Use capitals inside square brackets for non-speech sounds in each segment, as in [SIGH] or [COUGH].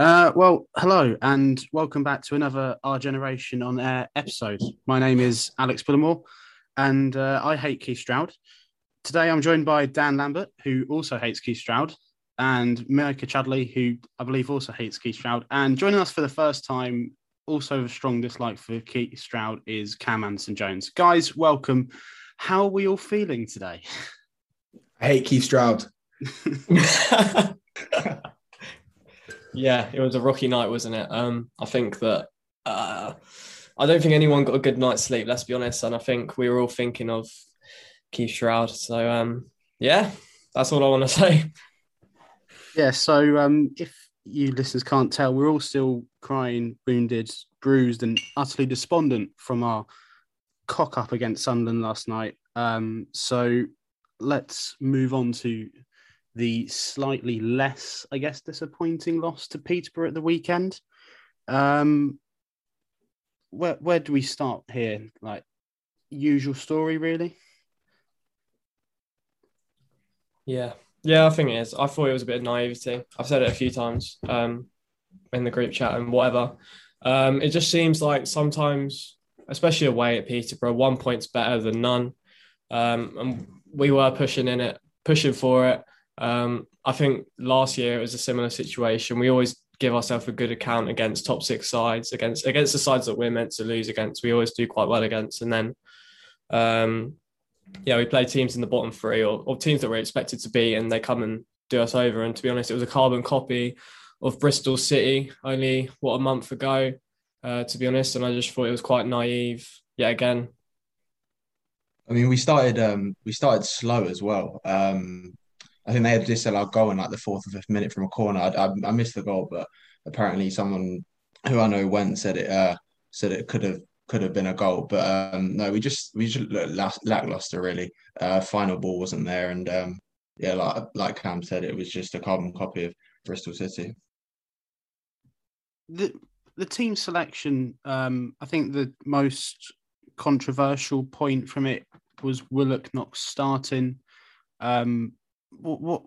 Uh, well, hello and welcome back to another Our Generation on Air episode. My name is Alex Bullimore and uh, I hate Keith Stroud. Today I'm joined by Dan Lambert, who also hates Keith Stroud, and Micah Chadley, who I believe also hates Keith Stroud. And joining us for the first time, also with a strong dislike for Keith Stroud, is Cam Anderson Jones. Guys, welcome. How are we all feeling today? I hate Keith Stroud. [LAUGHS] yeah, it was a rocky night, wasn't it? Um, I think that uh, I don't think anyone got a good night's sleep. Let's be honest, and I think we were all thinking of Keith Stroud. So um, yeah, that's all I want to [LAUGHS] say. Yeah. So um, if you listeners can't tell, we're all still crying, wounded, bruised, and utterly despondent from our cock up against Sunderland last night. Um, so let's move on to the slightly less, I guess, disappointing loss to Peterborough at the weekend. Um, where where do we start here? Like usual story, really. Yeah, yeah, I think it is. I thought it was a bit of naivety. I've said it a few times um, in the group chat and whatever. Um, it just seems like sometimes, especially away at Peterborough, one point's better than none. Um, and we were pushing in it, pushing for it. Um, I think last year it was a similar situation. We always give ourselves a good account against top six sides, against against the sides that we're meant to lose against. We always do quite well against, and then, um, yeah, we play teams in the bottom three or, or teams that we're expected to beat, and they come and do us over. And to be honest, it was a carbon copy of Bristol City only what a month ago, uh, to be honest. And I just thought it was quite naive yet again. I mean, we started um, we started slow as well. Um, I think they had disallowed goal in like the fourth or fifth minute from a corner. I, I, I missed the goal, but apparently someone who I know went said it uh, said it could have could have been a goal. But um, no, we just we just looked lackluster really. Uh, final ball wasn't there, and um, yeah, like like Cam said, it was just a carbon copy of Bristol City. The the team selection, um, I think the most controversial point from it was Willock not starting. Um, what, what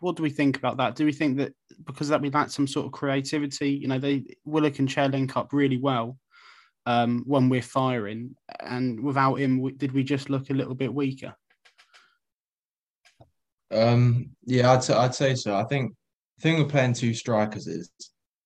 what do we think about that? Do we think that because that we lack some sort of creativity? You know, they Willock and Chair link up really well um, when we're firing, and without him, did we just look a little bit weaker? Um, yeah, I'd I'd say so. I think the thing with playing two strikers is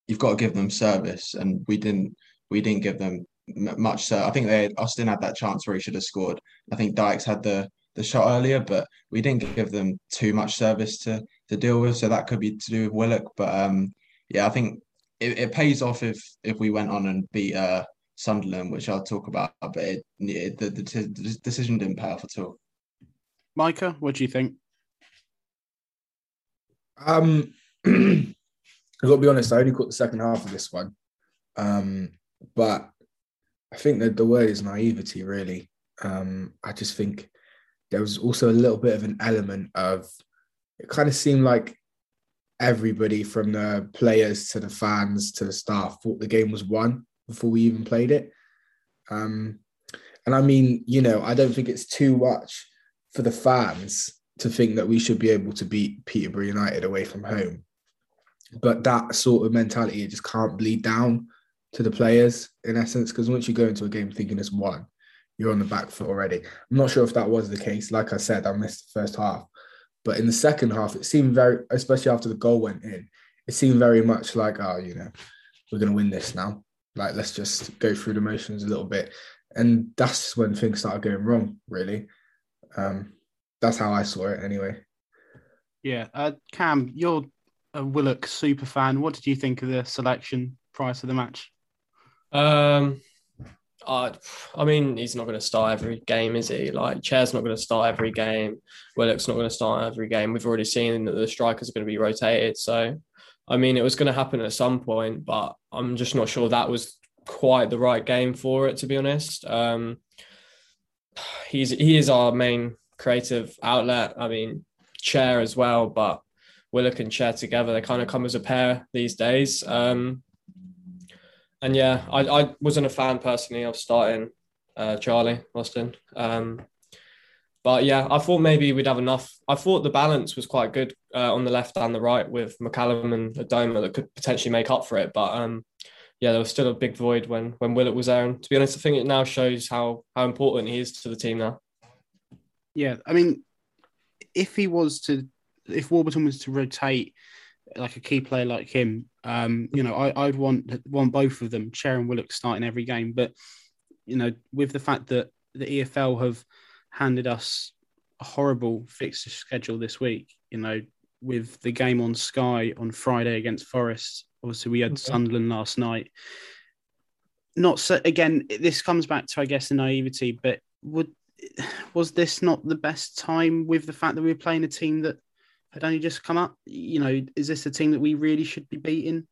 you've got to give them service, and we didn't we didn't give them much. So I think they Austin had that chance where he should have scored. I think Dykes had the the shot earlier, but we didn't give them too much service to to deal with. So that could be to do with Willock. But um, yeah, I think it, it pays off if if we went on and beat uh, Sunderland, which I'll talk about. But it, it, the, the, the decision didn't pay off at all. Micah, what do you think? Um, [CLEARS THROAT] I've got to be honest. I only caught the second half of this one, um, but I think that the word is naivety. Really, um, I just think there was also a little bit of an element of it kind of seemed like everybody from the players to the fans to the staff thought the game was won before we even played it. Um, and I mean, you know, I don't think it's too much for the fans to think that we should be able to beat Peterborough United away from home. But that sort of mentality it just can't bleed down to the players in essence, because once you go into a game thinking it's won, you're on the back foot already. I'm not sure if that was the case. Like I said, I missed the first half. But in the second half, it seemed very, especially after the goal went in, it seemed very much like, oh, you know, we're going to win this now. Like, let's just go through the motions a little bit. And that's when things started going wrong, really. Um, that's how I saw it anyway. Yeah. Uh, Cam, you're a Willock super fan. What did you think of the selection prior to the match? Um, I, I mean, he's not going to start every game, is he? Like, Chair's not going to start every game. Willock's not going to start every game. We've already seen that the strikers are going to be rotated. So, I mean, it was going to happen at some point, but I'm just not sure that was quite the right game for it, to be honest. Um, he's he is our main creative outlet. I mean, Chair as well, but Willock and Chair together, they kind of come as a pair these days. Um, and yeah, I, I wasn't a fan personally of starting uh, Charlie Austin. Um, but yeah, I thought maybe we'd have enough. I thought the balance was quite good uh, on the left and the right with McCallum and Adomah that could potentially make up for it. But um, yeah, there was still a big void when when Willock was there. And to be honest, I think it now shows how how important he is to the team now. Yeah, I mean, if he was to, if Warburton was to rotate like a key player like him, um, you know, I, I'd want want both of them, Chair and Willock, starting every game. But you know, with the fact that the EFL have handed us a horrible fixture schedule this week. You know, with the game on Sky on Friday against Forest. Obviously, we had okay. Sunderland last night. Not so. Again, this comes back to I guess the naivety, but would [SIGHS] was this not the best time with the fact that we were playing a team that had only just come up? You know, is this a team that we really should be beating?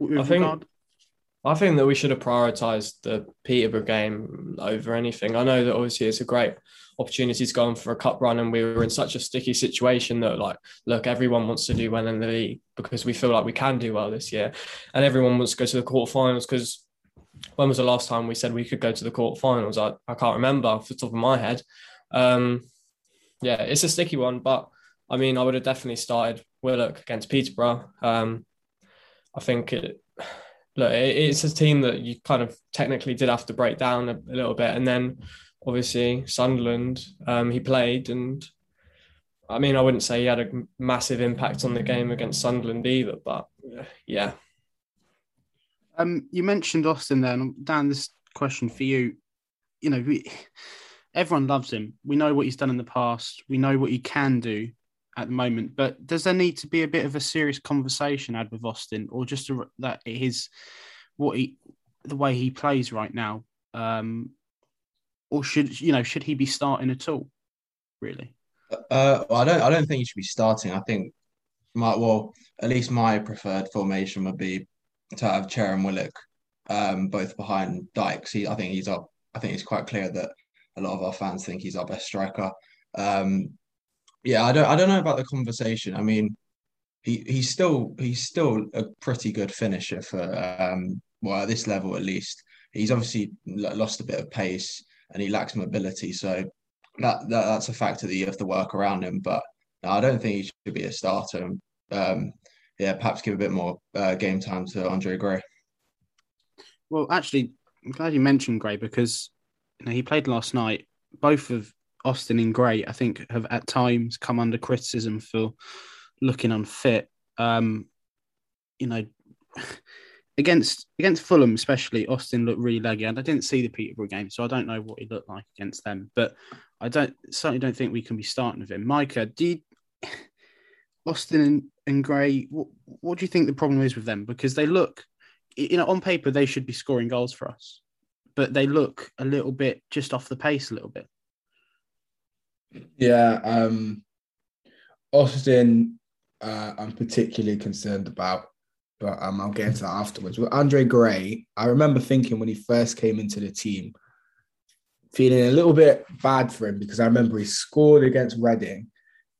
I think regard? I think that we should have prioritised the Peterborough game over anything. I know that obviously it's a great opportunity to go on for a cup run, and we were in such a sticky situation that, like, look, everyone wants to do well in the league because we feel like we can do well this year, and everyone wants to go to the quarterfinals because when was the last time we said we could go to the quarterfinals? I, I can't remember off the top of my head. Um, yeah, it's a sticky one, but I mean, I would have definitely started Willock against Peterborough. Um, I think it look, it's a team that you kind of technically did have to break down a, a little bit, and then obviously Sunderland, um, he played, and I mean, I wouldn't say he had a massive impact on the game against Sunderland either, but yeah. Um, you mentioned Austin there, and Dan, this question for you. You know, we, everyone loves him. We know what he's done in the past. We know what he can do at the moment. But does there need to be a bit of a serious conversation had with Austin, or just a, that his what he the way he plays right now, um, or should you know should he be starting at all? Really? Uh, well, I don't. I don't think he should be starting. I think my well, at least my preferred formation would be to have Chair and Willock um, both behind Dykes. He, I think he's up. I think it's quite clear that a lot of our fans think he's our best striker. Um, yeah, I don't I don't know about the conversation. I mean, he he's still he's still a pretty good finisher for um well at this level at least. He's obviously lost a bit of pace and he lacks mobility, so that, that that's a factor that you have to work around him. But no, I don't think he should be a starter. Um, yeah, perhaps give a bit more uh, game time to Andre Gray. Well, actually, I'm glad you mentioned Gray because you know he played last night. Both of Austin and Gray, I think, have at times come under criticism for looking unfit. Um, you know, [SIGHS] against against Fulham, especially, Austin looked really leggy. And I didn't see the Peterborough game, so I don't know what he looked like against them. But I don't certainly don't think we can be starting with him. Micah, did [SIGHS] Austin and, and Gray, what, what do you think the problem is with them? Because they look, you know, on paper they should be scoring goals for us, but they look a little bit just off the pace a little bit. Yeah, um, Austin, uh, I'm particularly concerned about, but um, I'll get into that afterwards. With Andre Gray, I remember thinking when he first came into the team, feeling a little bit bad for him because I remember he scored against Reading,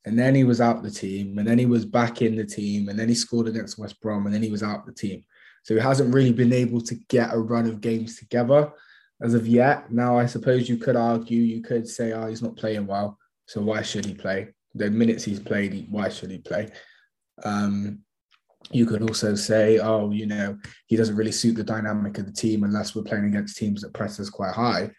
and then he was out the team, and then he was back in the team, and then he scored against West Brom, and then he was out the team. So he hasn't really been able to get a run of games together as of yet. Now, I suppose you could argue, you could say, oh, he's not playing well. So why should he play? The minutes he's played, why should he play? Um, you could also say, oh, you know, he doesn't really suit the dynamic of the team unless we're playing against teams that press us quite high.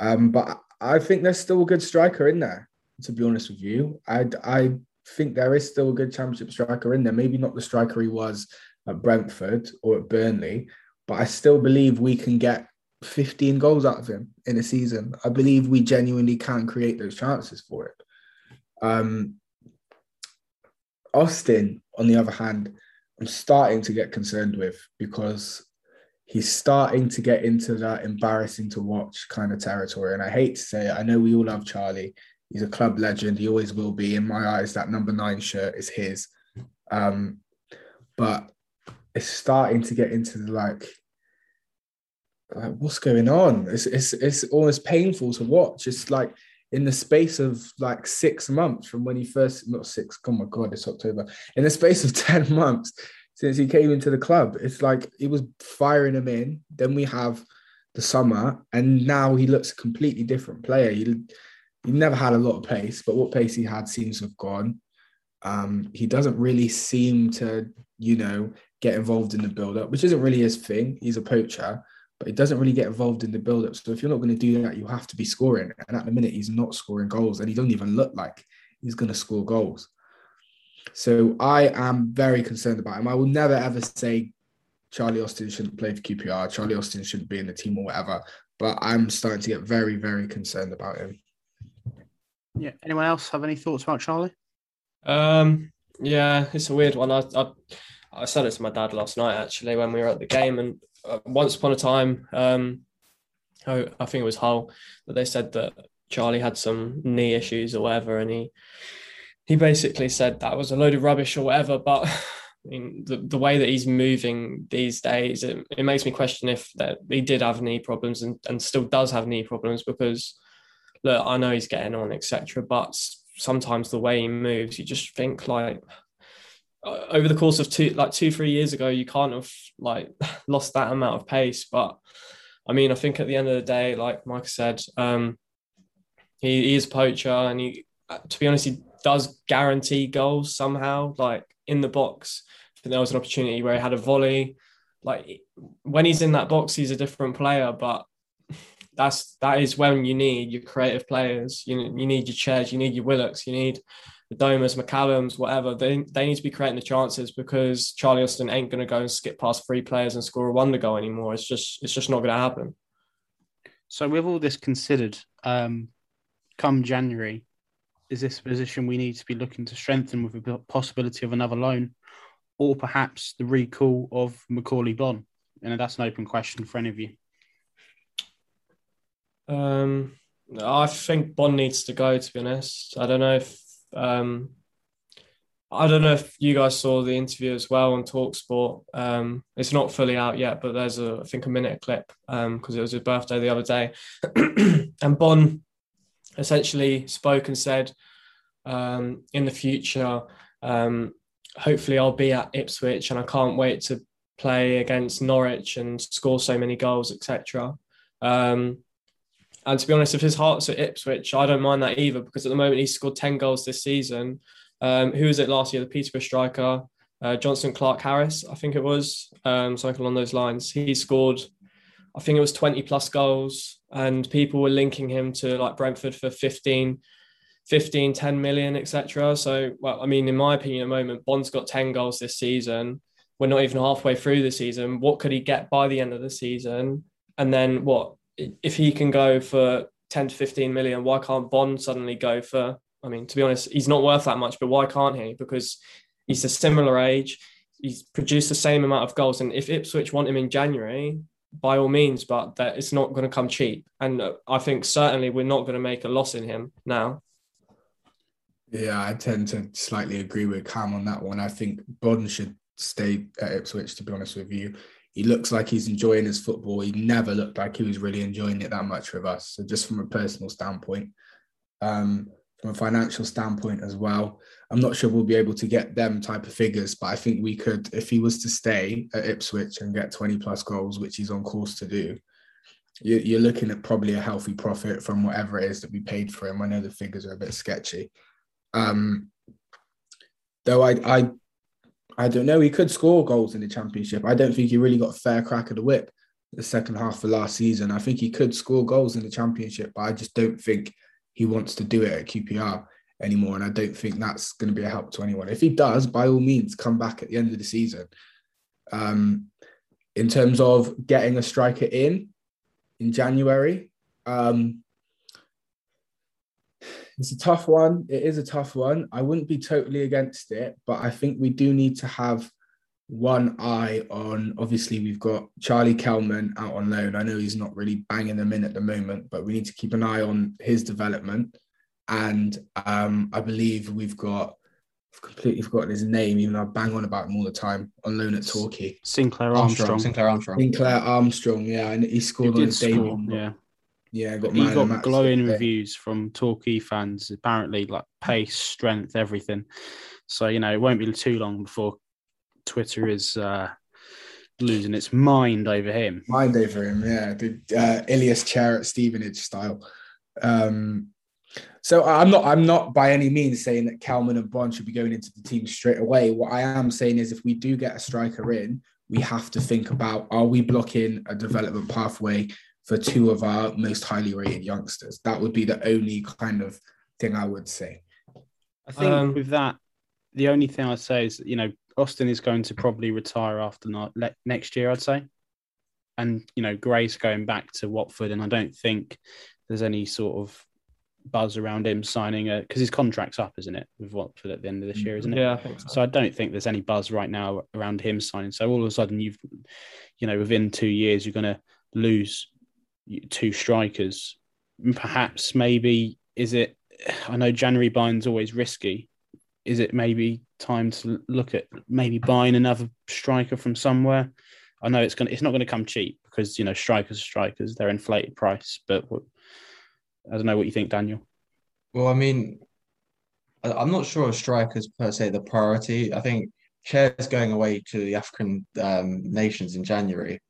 Um, but I think there's still a good striker in there, to be honest with you. I, I think there is still a good championship striker in there. Maybe not the striker he was at Brentford or at Burnley, but I still believe we can get 15 goals out of him in a season. I believe we genuinely can create those chances for it. Um, Austin, on the other hand, I'm starting to get concerned with because he's starting to get into that embarrassing to watch kind of territory. And I hate to say it, I know we all love Charlie. He's a club legend. He always will be. In my eyes, that number nine shirt is his. Um, but it's starting to get into the like like, what's going on? It's, it's it's almost painful to watch. It's like in the space of like six months from when he first not six, oh my god, it's October. In the space of [LAUGHS] 10 months since he came into the club, it's like he was firing him in. Then we have the summer, and now he looks a completely different player. He he never had a lot of pace, but what pace he had seems to have gone. Um, he doesn't really seem to, you know, get involved in the build-up, which isn't really his thing. He's a poacher, but it doesn't really get involved in the build-up. So if you're not going to do that, you have to be scoring. And at the minute, he's not scoring goals, and he don't even look like he's going to score goals. So I am very concerned about him. I will never ever say Charlie Austin shouldn't play for QPR. Charlie Austin shouldn't be in the team or whatever. But I'm starting to get very, very concerned about him. Yeah. Anyone else have any thoughts about Charlie? Um, yeah, it's a weird one. I, I, I said it to my dad last night actually when we were at the game, and once upon a time, um, I, I think it was Hull that they said that Charlie had some knee issues or whatever, and he he basically said that was a load of rubbish or whatever. But [LAUGHS] I mean, the, the way that he's moving these days, it, it makes me question if that he did have knee problems and, and still does have knee problems because look, I know he's getting on, etc. But sometimes the way he moves, you just think like over the course of two, like two, three years ago, you can't have like [LAUGHS] lost that amount of pace. But I mean, I think at the end of the day, like Mike said, um, he, he is poacher, and he, to be honest, he does guarantee goals somehow, like in the box. there was an opportunity where he had a volley. Like when he's in that box, he's a different player, but [LAUGHS] that's that is when you need your creative players. You you need your chairs, you need your Willocks, you need the Domers, McCallums, whatever. They they need to be creating the chances because Charlie Austin ain't going to go and skip past three players and score a wonder goal anymore. It's just it's just not going to happen. So with all this considered, um, come January, is this a position we need to be looking to strengthen with a possibility of another loan, or perhaps the recall of Macauley Bonne? And that's an open question for any of you. Um, I think Bonne needs to go. To be honest, I don't know if um, I don't know if you guys saw the interview as well on Talksport. Um, it's not fully out yet, but there's a I think a minute clip because um, it was his birthday the other day, [CLEARS THROAT] and Bonne essentially spoke and said, um, in the future, um, hopefully I'll be at Ipswich and I can't wait to play against Norwich and score so many goals, etc. Um, and to be honest, if his heart's at Ipswich, I don't mind that either because at the moment he's scored 10 goals this season. Um, who was it last year? The Peterborough striker, uh, Jonson Clarke-Harris, I think it was, um, something along those lines. He scored, I think it was 20 plus goals, and people were linking him to like Brentford for 15, 15 10 million, etc. So, well, I mean, in my opinion, at the moment, Bonne's got 10 goals this season. We're not even halfway through the season. What could he get by the end of the season? And then what? If he can go for 10 to 15 million, why can't Bonne suddenly go for? I mean, to be honest, he's not worth that much, but why can't he? Because he's a similar age, he's produced the same amount of goals. And if Ipswich want him in January, by all means, but that it's not going to come cheap. And uh, I think certainly we're not going to make a loss in him now. Yeah, I tend to slightly agree with Cam on that one. I think Bonne should stay at Ipswich, to be honest with you. He looks like he's enjoying his football. He never looked like he was really enjoying it that much with us. So just from a personal standpoint, um, from a financial standpoint as well, I'm not sure we'll be able to get them type of figures, but I think we could, if he was to stay at Ipswich and get 20 plus goals, which he's on course to do, you're looking at probably a healthy profit from whatever it is that we paid for him. I know the figures are a bit sketchy. Um, though I, I I don't know. He could score goals in the championship. I don't think he really got a fair crack of the whip the second half of last season. I think he could score goals in the championship, but I just don't think he wants to do it at QPR anymore. And I don't think that's going to be a help to anyone. If he does, by all means, come back at the end of the season. Um, in terms of getting a striker in in January, um, it's a tough one. It is a tough one. I wouldn't be totally against it, but I think we do need to have one eye on. Obviously, we've got Charlie Kelman out on loan. I know he's not really banging them in at the moment, but we need to keep an eye on his development. And um, I believe we've got. I've completely forgotten his name, even though I bang on about him all the time on loan at Torquay. Sinclair Armstrong. Armstrong. Sinclair Armstrong. Sinclair Armstrong, yeah, and he scored He on did his debut. yeah. Yeah, got He man of the got glowing reviews from Torquay fans. Apparently, like pace, strength, everything. So you know, it won't be too long before Twitter is uh, losing its mind over him. mind over him. Yeah, the uh, Ilias Chair at Stevenage style. Um, So I'm not I'm not by any means saying that Kelman and Bonne should be going into the team straight away. What I am saying is if we do get a striker in, we have to think about are we blocking a development pathway for two of our most highly rated youngsters? That would be the only kind of thing I would say. I think Um, with that, the only thing I'd say is, you know, Austin is going to probably retire after not, le- next year, I'd say. And, you know, Gray's going back to Watford, and I don't think there's any sort of buzz around him signing a because his contract's up, isn't it, with Watford at the end of this year, isn't it? Yeah, I think so. So I don't think there's any buzz right now around him signing. So all of a sudden, you've, you know, within two years, you're going to lose two strikers. Perhaps, maybe, is it? I know January buying's always risky. Is it maybe time to look at maybe buying another striker from somewhere? I know it's to It's not going to come cheap because you know strikers, strikers, they're inflated price. But what, I don't know what you think, Daniel. Well, I mean, I'm not sure strikers per se the priority. I think Chair's going away to the African um, nations in January,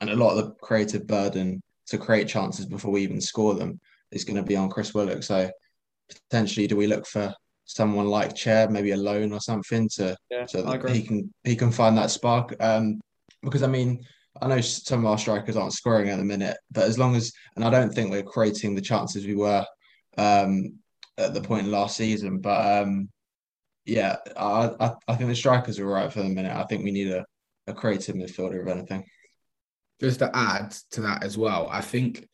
and a lot of the creative burden to create chances before we even score them is going to be on Chris Willock. So potentially, do we look for someone like Chair, maybe a loan or something, to Yeah, so that he can he can find that spark? Um, because I mean, I know some of our strikers aren't scoring at the minute, but as long as and I don't think we're creating the chances we were um, at the point last season. But um, yeah, I, I I think the strikers are right for the minute. I think we need a, a creative midfielder if anything. Just to add to that as well, I think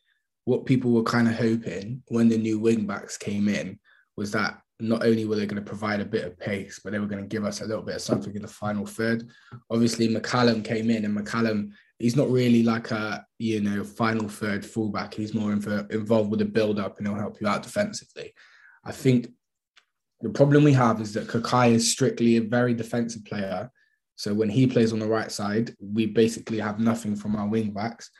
what people were kind of hoping when the new wing backs came in was that not only were they going to provide a bit of pace, but they were going to give us a little bit of something in the final third. Obviously, McCallum came in, and McCallum, he's not really like a you know final third fullback. He's more inv- involved with the build up, and he'll help you out defensively. I think the problem we have is that Kakay is strictly a very defensive player. So when he plays on the right side, we basically have nothing from our wing backs.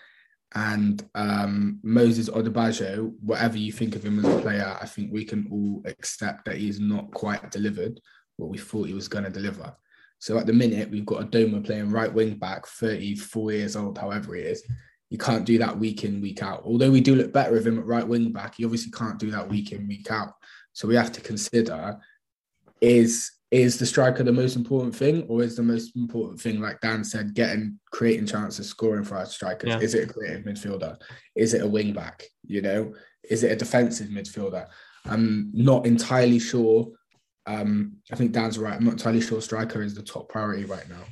And um, Moses Odubajo, whatever you think of him as a player, I think we can all accept that he's not quite delivered what we thought he was going to deliver. So at the minute, we've got Adomah playing right wing back, 34 years old, however he is. You can't do that week in, week out. Although we do look better with him at right wing back, he obviously can't do that week in, week out. So we have to consider is is the striker the most important thing, or is the most important thing, like Dan said, getting creating chances, scoring for our strikers? Yeah. Is it a creative midfielder? Is it a wing back? You know, is it a defensive midfielder? I'm not entirely sure. Um, I think Dan's right. I'm not entirely sure striker is the top priority right now.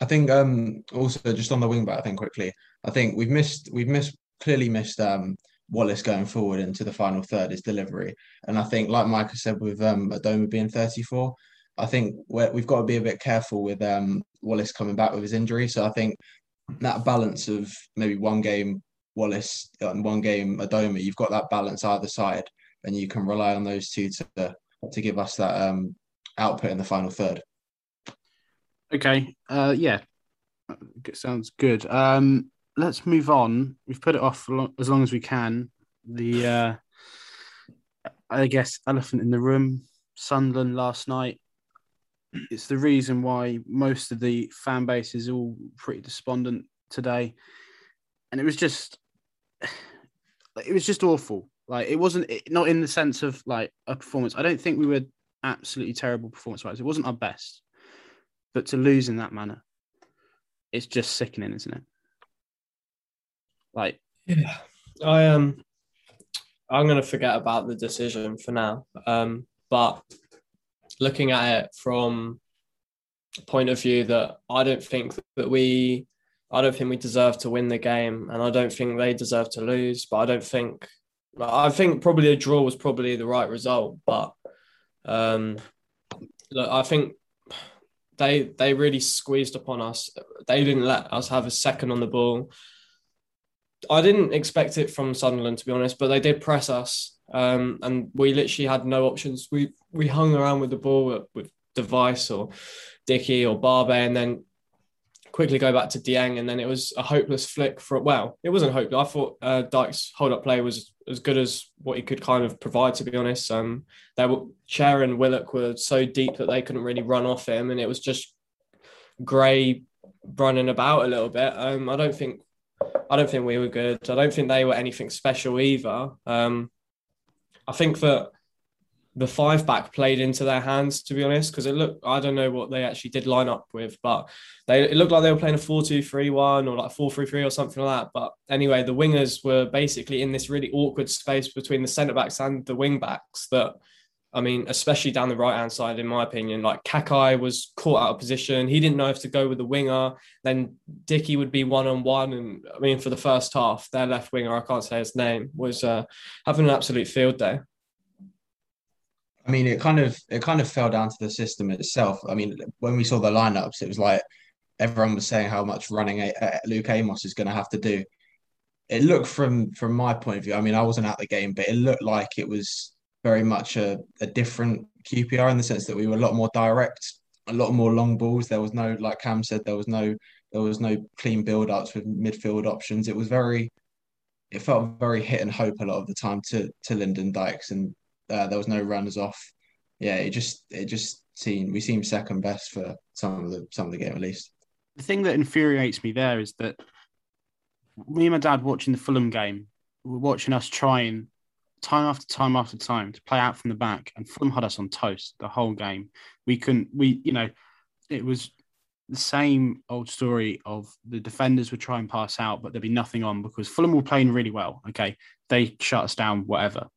I think um also just on the wing back, I think quickly, I think we've missed we've missed clearly missed um Wallace going forward into the final third is delivery. And I think like Micah said with um Adomah being 34, I think we're, we've got to be a bit careful with um Wallace coming back with his injury. So I think that balance of maybe one game Wallace and one game Adomah, you've got that balance either side and you can rely on those two to to give us that um output in the final third. Okay. Uh, yeah. Sounds good. Um, let's move on. We've put it off as long as we can. The, uh, I guess, elephant in the room, Sunderland last night. It's the reason why most of the fan base is all pretty despondent today. And it was just, [SIGHS] it was just awful. Like, it wasn't, it, not in the sense of like a performance. I don't think we were absolutely terrible performance wise. It wasn't our best but to lose in that manner, it's just sickening, isn't it? Like, Yeah, I um, I'm gonna forget about the decision for now. Um, but looking at it from a point of view that I don't think that we, I don't think we deserve to win the game, and I don't think they deserve to lose. But I don't think, I think probably a draw was probably the right result. But um, look, I think they they really squeezed upon us. They didn't let us have a second on the ball. I didn't expect it from Sunderland to be honest, but they did press us, um, and we literally had no options. We we hung around with the ball with, with De Wijs or Dickey or Barbet, and then quickly go back to Dieng, and then it was a hopeless flick for well, it wasn't hopeless. I thought uh, Dyke's hold up play was as good as what he could kind of provide. To be honest, um, they were Chair and Willock were so deep that they couldn't really run off him, and it was just Gray running about a little bit. Um, I don't think I don't think we were good. I don't think they were anything special either. Um, I think that the five back played into their hands, to be honest, because it looked, I don't know what they actually did line up with, but they it looked like they were playing a 4 2 3 1 or like 4 3 3 or something like that. But anyway, the wingers were basically in this really awkward space between the centre backs and the wing backs that, I mean, especially down the right hand side, in my opinion, like Kakay was caught out of position. He didn't know if to go with the winger. Then Dickie would be one on one. And I mean, for the first half, their left winger, I can't say his name, was uh, having an absolute field day. I mean, it kind of it kind of fell down to the system itself. I mean, when we saw the lineups, it was like everyone was saying how much running a, a Luke Amos is going to have to do. It looked from from my point of view. I mean, I wasn't at the game, but it looked like it was very much a, a different QPR in the sense that we were a lot more direct, a lot more long balls. There was no, like Cam said, there was no there was no clean build ups with midfield options. It was very, it felt very hit and hope a lot of the time to to Lyndon Dykes, and uh, there was no runners off. Yeah, it just it just seemed we seemed second best for some of the some of the game at least. The thing that infuriates me there is that me and my dad watching the Fulham game, were watching us trying time after time after time to play out from the back, and Fulham had us on toast the whole game. We couldn't, we you know, it was the same old story of the defenders would try and pass out, but there'd be nothing on because Fulham were playing really well. Okay, they shut us down, whatever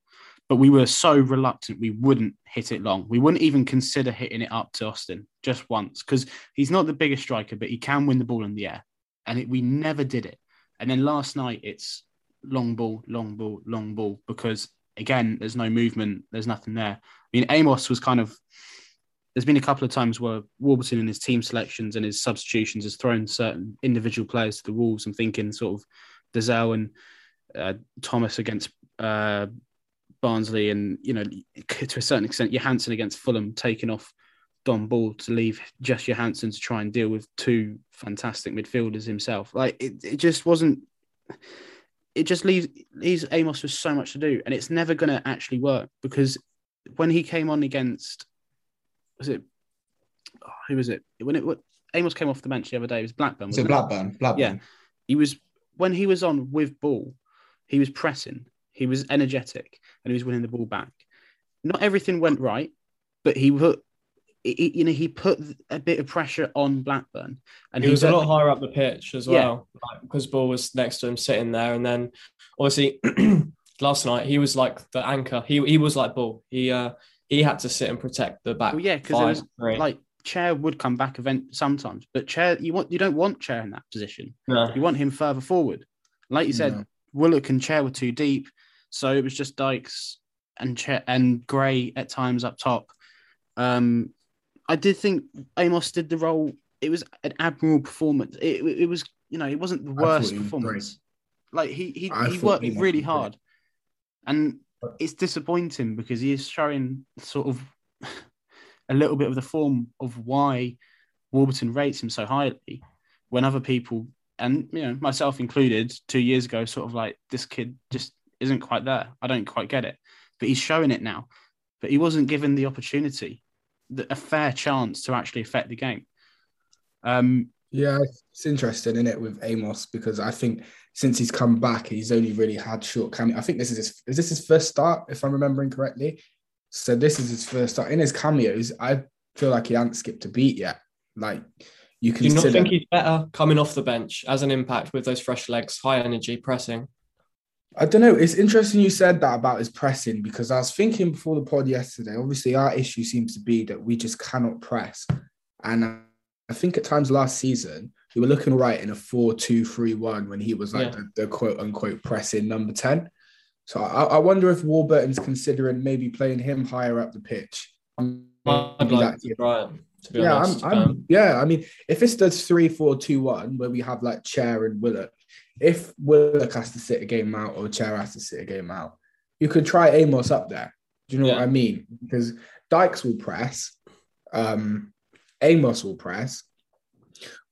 but we were so reluctant we wouldn't hit it long. We wouldn't even consider hitting it up to Austin just once because he's not the biggest striker, but he can win the ball in the air. And it, we never did it. And then last night it's long ball, long ball, long ball because again, there's no movement, there's nothing there. I mean, Amos was kind of. There's been a couple of times where Warburton in his team selections and his substitutions has thrown certain individual players to the wolves. I'm thinking sort of Dozzell and uh, Thomas against uh, Barnsley and you know to a certain extent Johansen against Fulham taking off Dom Ball to leave just Johansen to try and deal with two fantastic midfielders himself. Like it, it just wasn't. It just leaves leaves Amos with so much to do, and it's never going to actually work because when he came on against, was it oh, who was it when it Amos came off the bench the other day? It was Blackburn. Was it Blackburn? Blackburn. Yeah, he was when he was on with ball, he was pressing he was energetic and he was winning the ball back. Not everything went right, but he put, he, you know, he put a bit of pressure on Blackburn, and he, he was a lot higher up the pitch as well, yeah. because Ball was next to him sitting there, and then obviously [CLEARS THROAT] last night he was like the anchor. He he was like Ball. He uh he had to sit and protect the back. Well, yeah, because like Chair would come back event sometimes, but Chair you want you don't want Chair in that position. No. You want him further forward. Like you said, no. Willock and Chair were too deep. So it was just Dykes and Ch- and Gray at times up top. Um, I did think Amos did the role. It was an admirable performance. It, it was, you know, it wasn't the worst performance. Like he he, he worked he really hard, and it's disappointing because he is showing sort of [LAUGHS] a little bit of the form of why Warburton rates him so highly when other people and you know myself included two years ago sort of like this kid just isn't quite there. I don't quite get it. But he's showing it now. But he wasn't given the opportunity, a fair chance to actually affect the game. Um, yeah, it's interesting, isn't it, with Amos because I think since he's come back, he's only really had short cameo. I think this is his is this his first start, if I'm remembering correctly. So this is his first start in his cameos. I feel like he hasn't skipped a beat yet. Like you can. Do you not think he's better coming off the bench as an impact with those fresh legs, high energy pressing? I don't know. It's interesting you said that about his pressing because I was thinking before the pod yesterday. Obviously, our issue seems to be that we just cannot press, and I think at times last season we were looking right in a four-two-three-one when he was like yeah. the, the, quote unquote pressing number ten. So I, I, wonder if Warburton's considering maybe playing him higher up the pitch. I'd like to try it. To be yeah, honest, I'm, I'm, um, yeah. I mean, if it's the three-four-two-one where we have like Chair and Willock, if Willock has to sit a game out or Chair has to sit a game out, you could try Amos up there. Do you know yeah. what I mean? Because Dykes will press, um, Amos will press.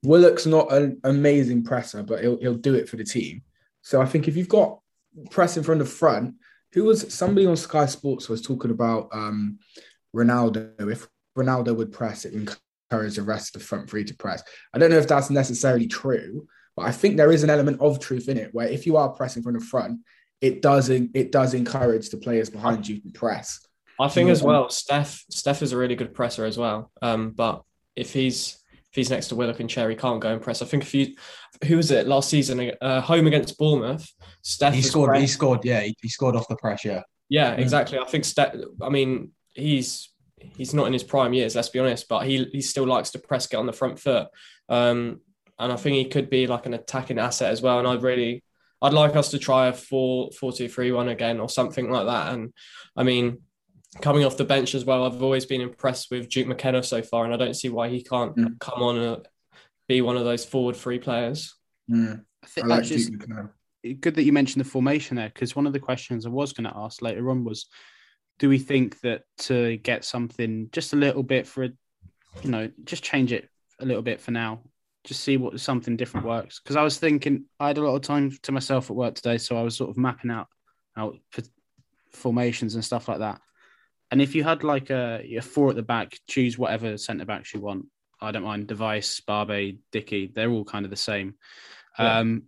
Willock's not an amazing presser, but he'll, he'll do it for the team. So I think if you've got pressing from the front, who was somebody on Sky Sports was talking about um, Ronaldo. If Ronaldo would press, it encourage the rest of the front three to press. I don't know if that's necessarily true, but I think there is an element of truth in it where if you are pressing from the front, it does it does encourage the players behind you to press. I think as well, Steph Steph is a really good presser as well. Um, but if he's if he's next to Willock and Cherry, can't go and press. I think if you who was it last season, uh, home against Bournemouth, Steph he scored. He scored. Yeah, he, he, scored off the pressure. Yeah, exactly. I think Steph. I mean, he's he's not in his prime years. Let's be honest, but he he still likes to press, get on the front foot. Um, and I think he could be like an attacking asset as well. And I'd really, I'd like us to try a four four two three one again or something like that. And I mean, coming off the bench as well, I've always been impressed with Duke McKenna so far, and I don't see why he can't mm. come on and be one of those forward three players. Mm. I think I like just, good that you mentioned the formation there because one of the questions I was going to ask later on was, do we think that to get something just a little bit for, a, you know, just change it a little bit for now just see what something different works. Because I was thinking, I had a lot of time to myself at work today, so I was sort of mapping out out formations and stuff like that. And if you had like a, a four at the back, choose whatever centre backs you want. I don't mind De Wijs, Barbet, Dickie. They're all kind of the same. Yeah. Um,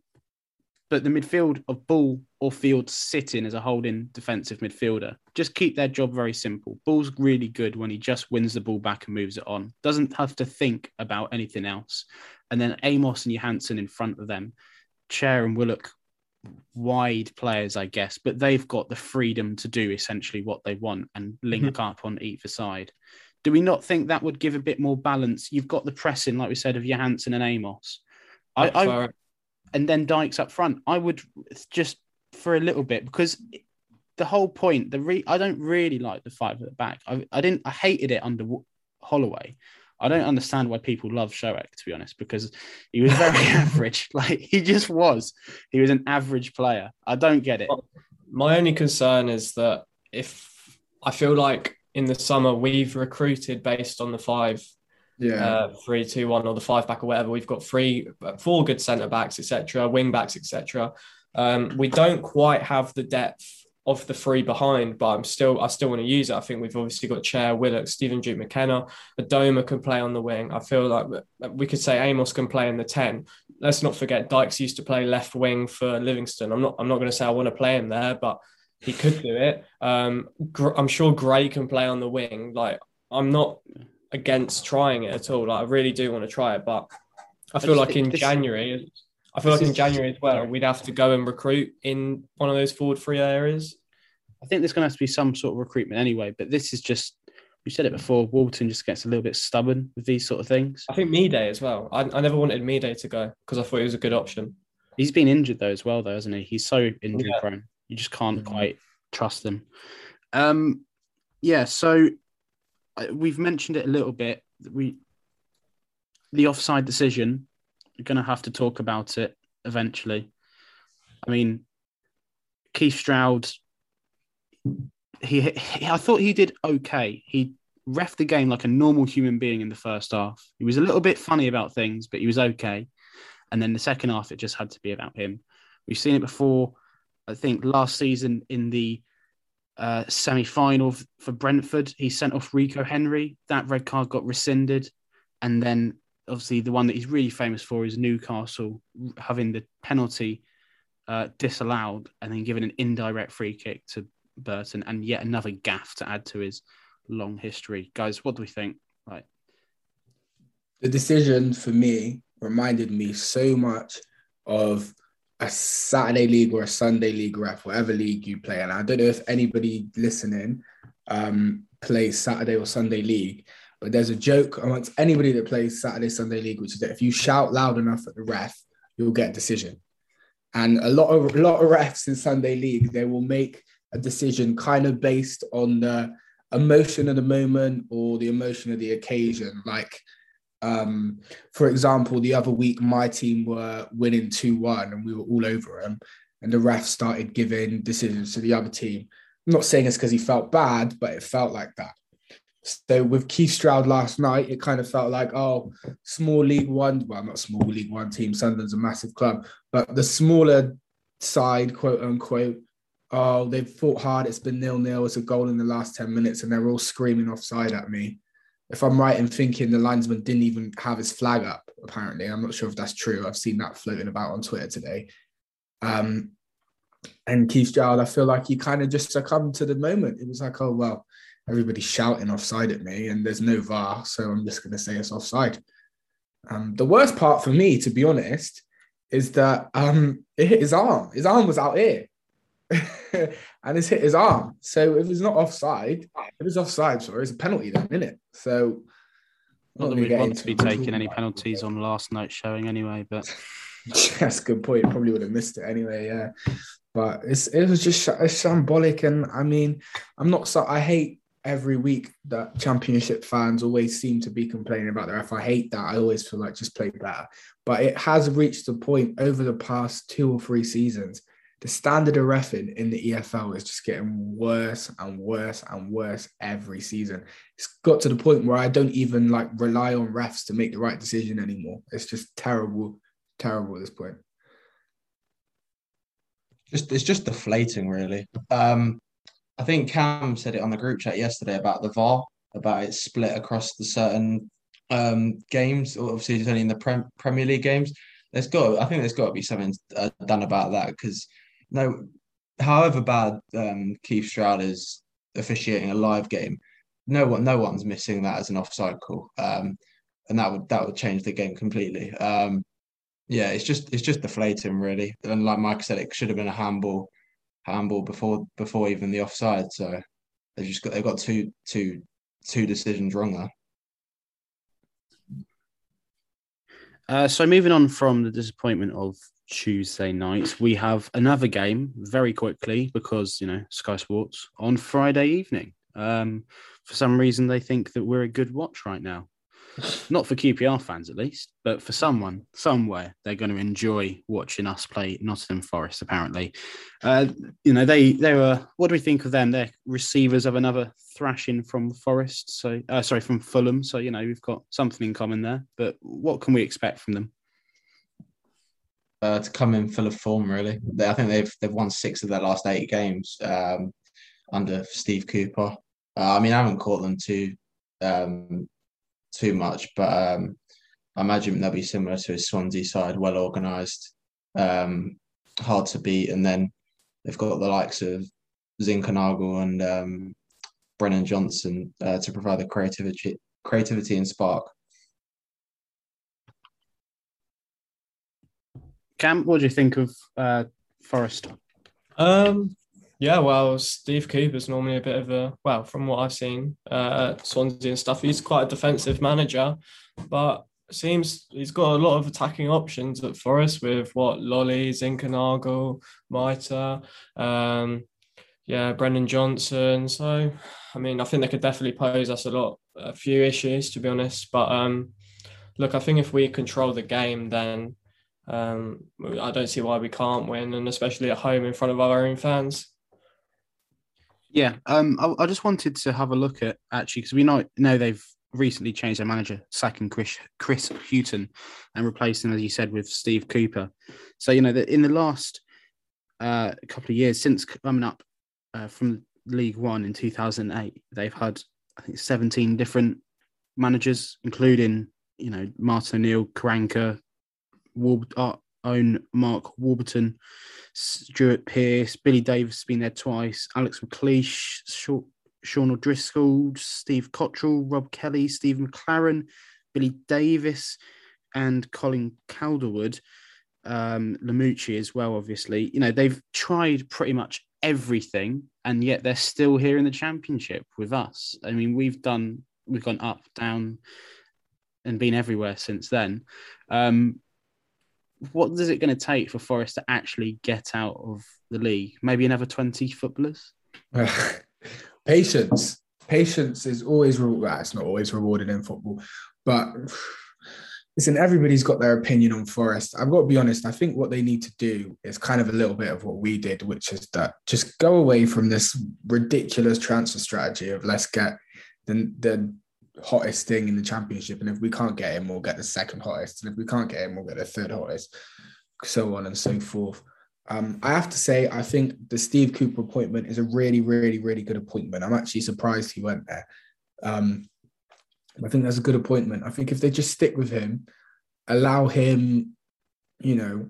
but the midfield of ball or field sitting as a holding defensive midfielder, just keep their job very simple. Ball's really good when he just wins the ball back and moves it on. Doesn't have to think about anything else and then Amos and Johansen in front of them. Chair and Willock wide players, I guess, but they've got the freedom to do essentially what they want and link mm-hmm. up on either side. Do we not think that would give a bit more balance? You've got the pressing, like we said, of Johansen and Amos. I, I, and then Dykes up front. I would just for a little bit because the whole point, the re, I don't really like the five at the back. I, I didn't. I hated it under Holloway. I don't understand why people love Shoek, to be honest, because he was very [LAUGHS] average. [LAUGHS] Like he just was. He was an average player. I don't get it. My only concern is that if I feel like in the summer we've recruited based on the five, yeah, uh, three, two, one, or the five back or whatever. We've got three, four good centre backs, etc., wing backs, etc. Um, we don't quite have the depth of the three behind, but I'm still I still want to use it. I think we've obviously got Chair, Willock, Stephen Duke McKenna, Adomah can play on the wing. I feel like we could say Amos can play in the 10. Let's not forget Dykes used to play left wing for Livingston. I'm not I'm not going to say I want to play him there, but he could do it. Um, I'm sure Gray can play on the wing. Like I'm not against trying it at all. Like I really do want to try it, but I feel I like in January I feel like in January as well, we'd have to go and recruit in one of those forward free areas. I think there's going to have to be some sort of recruitment anyway, but this is just, we said it before, Walton just gets a little bit stubborn with these sort of things. I think Mide as well. I, I never wanted Mide to go because I thought he was a good option. He's been injured though as well, though, hasn't he? He's so injury yeah. prone. You just can't mm-hmm. quite trust him. Um, yeah, so we've mentioned it a little bit. We the offside decision going to have to talk about it eventually. I mean, Keith Stroud, he, he, I thought he did okay. He ref the game like a normal human being in the first half. He was a little bit funny about things, but he was okay. And then the second half, it just had to be about him. We've seen it before. I think last season in the uh, semi final for Brentford, he sent off Rico Henry. That red card got rescinded. And then obviously the one that he's really famous for is Newcastle having the penalty uh, disallowed and then giving an indirect free kick to Burton and yet another gaff to add to his long history. Guys, what do we think? Right. The decision for me reminded me so much of a Saturday league or a Sunday league ref, whatever league you play. And I don't know if anybody listening um, plays Saturday or Sunday league, but there's a joke amongst anybody that plays Saturday Sunday League, which is that if you shout loud enough at the ref, you'll get a decision. And a lot of a lot of refs in Sunday League, they will make a decision kind of based on the emotion of the moment or the emotion of the occasion. Like, um, for example, the other week my team were winning two one and we were all over them, and the ref started giving decisions to the other team. I'm not saying it's because he felt bad, but it felt like that. So with Keith Stroud last night, it kind of felt like, oh, small League One, well, not small League One team, Sunderland's a massive club, but the smaller side, quote unquote, oh, they've fought hard, it's been nil-nil, it's a goal in the last 10 minutes, and they're all screaming offside at me. If I'm right in thinking the linesman didn't even have his flag up, apparently. I'm not sure if that's true. I've seen that floating about on Twitter today. Um, and Keith Stroud, I feel like he kind of just succumbed to the moment. It was like, oh well, everybody's shouting offside at me, and there's no VAR, so I'm just going to say it's offside. Um, the worst part for me, to be honest, is that um, it hit his arm. His arm was out here, [LAUGHS] and it's hit his arm. So if it's not offside, if it's offside, sorry, it's a penalty then, isn't it? So not that we'd want to be taking any penalties on last night's showing anyway, but [LAUGHS] that's a good point. Probably would have missed it anyway. Yeah, but it's it was just it's shambolic, and I mean, I'm not so I hate every week that championship fans always seem to be complaining about their ref. I hate that. I always feel like just play better. But it has reached a point over the past two or three seasons. The standard of refing in the EFL is just getting worse and worse and worse every season. It's got to the point where I don't even like rely on refs to make the right decision anymore. It's just terrible, terrible at this point. Just it's just deflating, really. Um, I think Cam said it on the group chat yesterday about the VAR, about it split across the certain um, games. Obviously, it's only in the Prem- Premier League games. There's got, I think, there's got to be something uh, done about that because no, however bad um, Keith Stroud is officiating a live game, no one, no one's missing that as an offside call, um, and that would that would change the game completely. Um, yeah, it's just it's just deflating really, and like Mike said, it should have been a handball handball before before even the offside. So they've just got they've got two two two decisions wrong there. Uh, so moving on from the disappointment of Tuesday night, we have another game very quickly because you know Sky Sports on Friday evening. Um, for some reason, they think that we're a good watch right now. Not for QPR fans, at least, but for someone somewhere, they're going to enjoy watching us play Nottingham Forest. Apparently, uh, you know they they were. What do we think of them? They're receivers of another thrashing from Forest. So uh, sorry, from Fulham. So you know we've got something in common there. But what can we expect from them? Uh, to come in full of form, really. They, I think they've they've won six of their last eight games um, under Steve Cooper. Uh, I mean, I haven't caught them too um, too much, but um, I imagine they'll be similar to his Swansea side, well organised, um, hard to beat, and then they've got the likes of Zinchenko and um, Brennan Johnson uh, to provide the creativity, creativity and spark. Cam, what do you think of uh, Forest? Um, yeah, well, Steve Cooper's normally a bit of a well, from what I've seen uh, at Swansea and stuff, he's quite a defensive manager, but seems he's got a lot of attacking options at Forest with what Lolley, Zinchenko, Meite, um, yeah, Brennan Johnson. So, I mean, I think they could definitely pose us a lot, a few issues to be honest. But um, look, I think if we control the game, then um, I don't see why we can't win, and especially at home in front of our own fans. Yeah, um, I, I, just wanted to have a look at actually because we know know they've recently changed their manager, sacking Chris Chris Hughton and replacing, as you said, with Steve Cooper. So you know that in the last uh, couple of years since coming up uh, from League One in 2008, they've had I think 17 different managers, including you know Martin O'Neill, Karanka, our own Mark Warburton, Stuart Pearce, Billy Davies has been there twice, Alex McLeish, Sean O'Driscoll, Steve Cotterill, Rob Kelly, Steve McClaren, Billy Davies, and Colin Calderwood, um, Lamouchi as well, obviously. You know, they've tried pretty much everything, and yet they're still here in the championship with us. I mean, we've done, we've gone up, down, and been everywhere since then. Um, what is it going to take for Forest to actually get out of the league? Maybe another 20 footballers? [LAUGHS] Patience. Patience is always, well, it's not always rewarded in football, but [SIGHS] listen, everybody's got their opinion on Forest. I've got to be honest, I think what they need to do is kind of a little bit of what we did, which is that just go away from this ridiculous transfer strategy of let's get the, the hottest thing in the championship. And if we can't get him, we'll get the second hottest. And if we can't get him, we'll get the third hottest, so on and so forth. Um, I have to say, I think the Steve Cooper appointment is a really, really, really good appointment. I'm actually surprised he went there. Um, I think that's a good appointment. I think if they just stick with him, allow him, you know,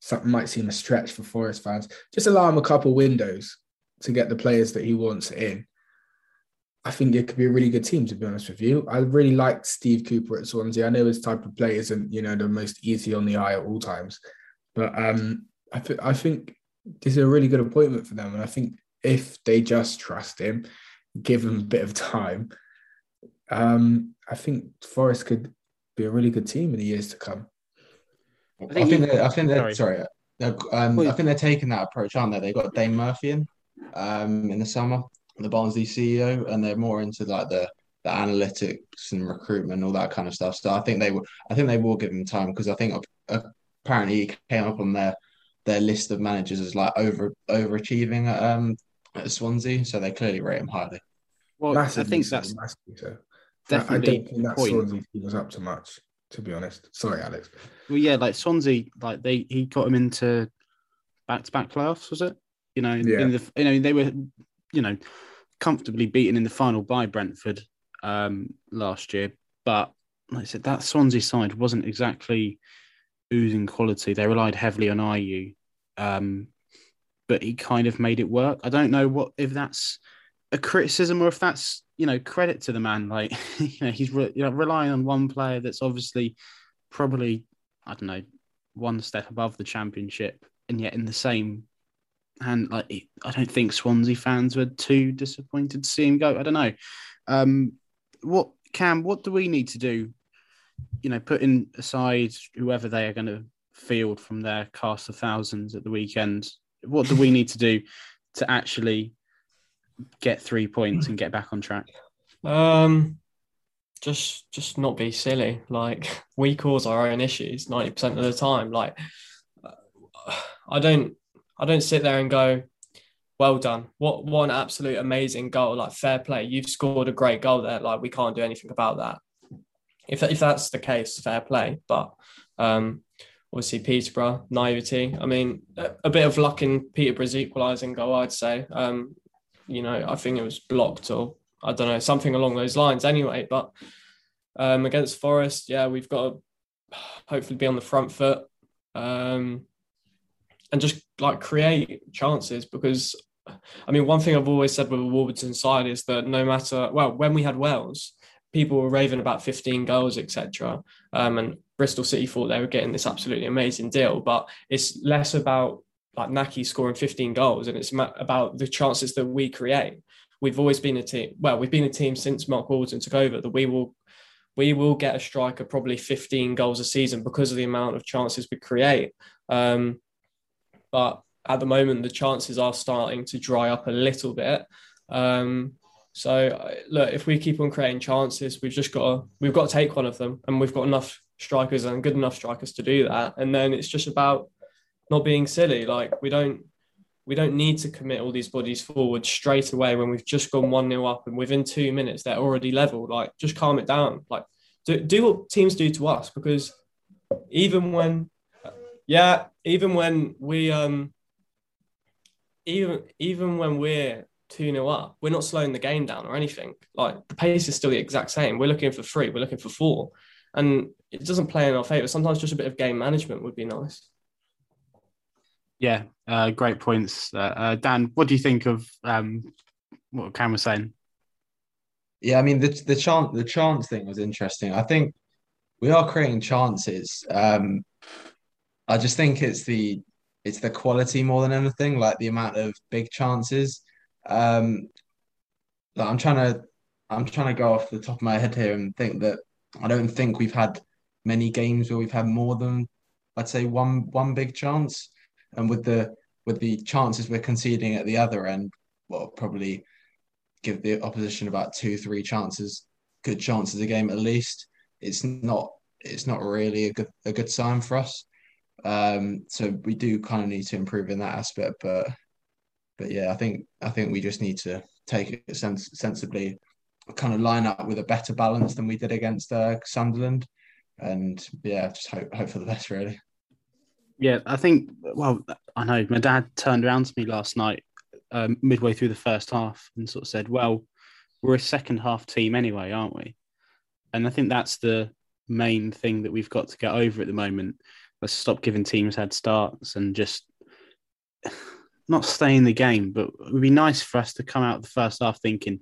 something might seem a stretch for Forest fans. Just allow him a couple windows to get the players that he wants in. I think it could be a really good team, to be honest with you. I really liked Steve Cooper at Swansea. I know his type of play isn't, you know, the most easy on the eye at all times, but um, I, th- I think this is a really good appointment for them. And I think if they just trust him, give him a bit of time, um, I think Forest could be a really good team in the years to come. I think, I think, they're, I think they're, sorry. sorry, um, I think they're taking that approach, aren't they? They got Dane Murphy in um, in the summer, the Barnsley CEO, and they're more into like the the analytics and recruitment, all that kind of stuff. So I think they will, I think they will give him time because I think apparently he came up on their their list of managers as like over overachieving at, um, at Swansea, so they clearly rate him highly. Well, Massively I think so, that's massively so. definitely I don't think that point. Swansea was up to much, to be honest. Sorry, Alex. Well, yeah, like Swansea, like they he got him into back to back playoffs, was it? You know, Yeah. in the you know they were you know comfortably beaten in the final by Brentford um, last year, but like I said, that Swansea side wasn't exactly oozing quality. They relied heavily on Ayew, um, but he kind of made it work. I don't know what if that's a criticism or if that's you know credit to the man. Like [LAUGHS] you know he's re- you know, relying on one player that's obviously probably I don't know one step above the championship, and yet in the same and like I don't think Swansea fans were too disappointed to see him go. I don't know. Um, what Cam? What do we need to do? You know, putting aside whoever they are going to field from their cast of thousands at the weekend, what do we need to do to actually get three points and get back on track? Um, just just not be silly. Like we cause our own issues ninety percent of the time. Like I don't I don't sit there and go, well done. What an absolute amazing goal. Like fair play. You've scored a great goal there. Like we can't do anything about that. If if that's the case, fair play. But um, obviously Peterborough naivety. I mean, a, a bit of luck in Peterborough's equalising goal, I'd say. Um, you know, I think it was blocked or I don't know something along those lines. Anyway, but um, against Forest, yeah, we've got to hopefully be on the front foot. Um, and just like create chances because I mean one thing I've always said with the Warburton side is that no matter well when we had Wells people were raving about 15 goals etc um, and Bristol City thought they were getting this absolutely amazing deal but it's less about like Nahki scoring 15 goals and it's about the chances that we create. We've always been a team well we've been a team since Mark Warburton took over that we will we will get a striker probably 15 goals a season because of the amount of chances we create. Um, but at the moment the chances are starting to dry up a little bit. Um, so look, if we keep on creating chances, we've just got to we've got to take one of them, and we've got enough strikers and good enough strikers to do that. And then it's just about not being silly. Like we don't we don't need to commit all these bodies forward straight away when we've just gone one 0 up and within two minutes they're already level. Like just calm it down. Like do, do what teams do to us because even when yeah, even when we um even even when we're 2 0 up, we're not slowing the game down or anything. Like the pace is still the exact same. We're looking for three, we're looking for four. And it doesn't play in our favour. Sometimes just a bit of game management would be nice. Yeah, uh, great points. Uh, uh, Dan, what do you think of um, what Cam was saying? Yeah, I mean the the chance the chance thing was interesting. I think we are creating chances. Um, I just think it's the it's the quality more than anything, like the amount of big chances. Um, I'm trying to I'm trying to go off the top of my head here and think that I don't think we've had many games where we've had more than I'd say one one big chance, and with the with the chances we're conceding at the other end, well, probably give the opposition about two three chances, good chances a game at least. It's not it's not really a good a good sign for us. Um, so we do kind of need to improve in that aspect, but but yeah, I think I think we just need to take it sens- sensibly, kind of line up with a better balance than we did against uh, Sunderland, and yeah, just hope hope for the best really. Yeah, I think. Well, I know my dad turned around to me last night, um, midway through the first half, and sort of said, "Well, we're a second half team anyway, aren't we?" And I think that's the main thing that we've got to get over at the moment. Let's stop giving teams head starts and just [SIGHS] not stay in the game. But it would be nice for us to come out the first half thinking,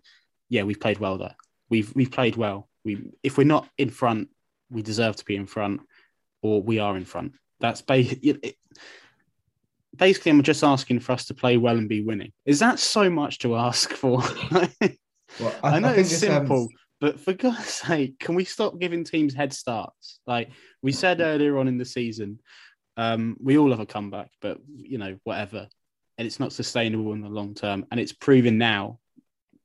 yeah, we've played well there. We've we've played well. We if we're not in front, we deserve to be in front, or we are in front. That's basically. [LAUGHS] Basically, I'm just asking for us to play well and be winning. Is that so much to ask for? [LAUGHS] Well, I, know think it's simple, but for God's [LAUGHS] sake, can we stop giving teams head starts? Like we said earlier on in the season, um, we all have a comeback, but you know, whatever. And it's not sustainable in the long term. And it's proven now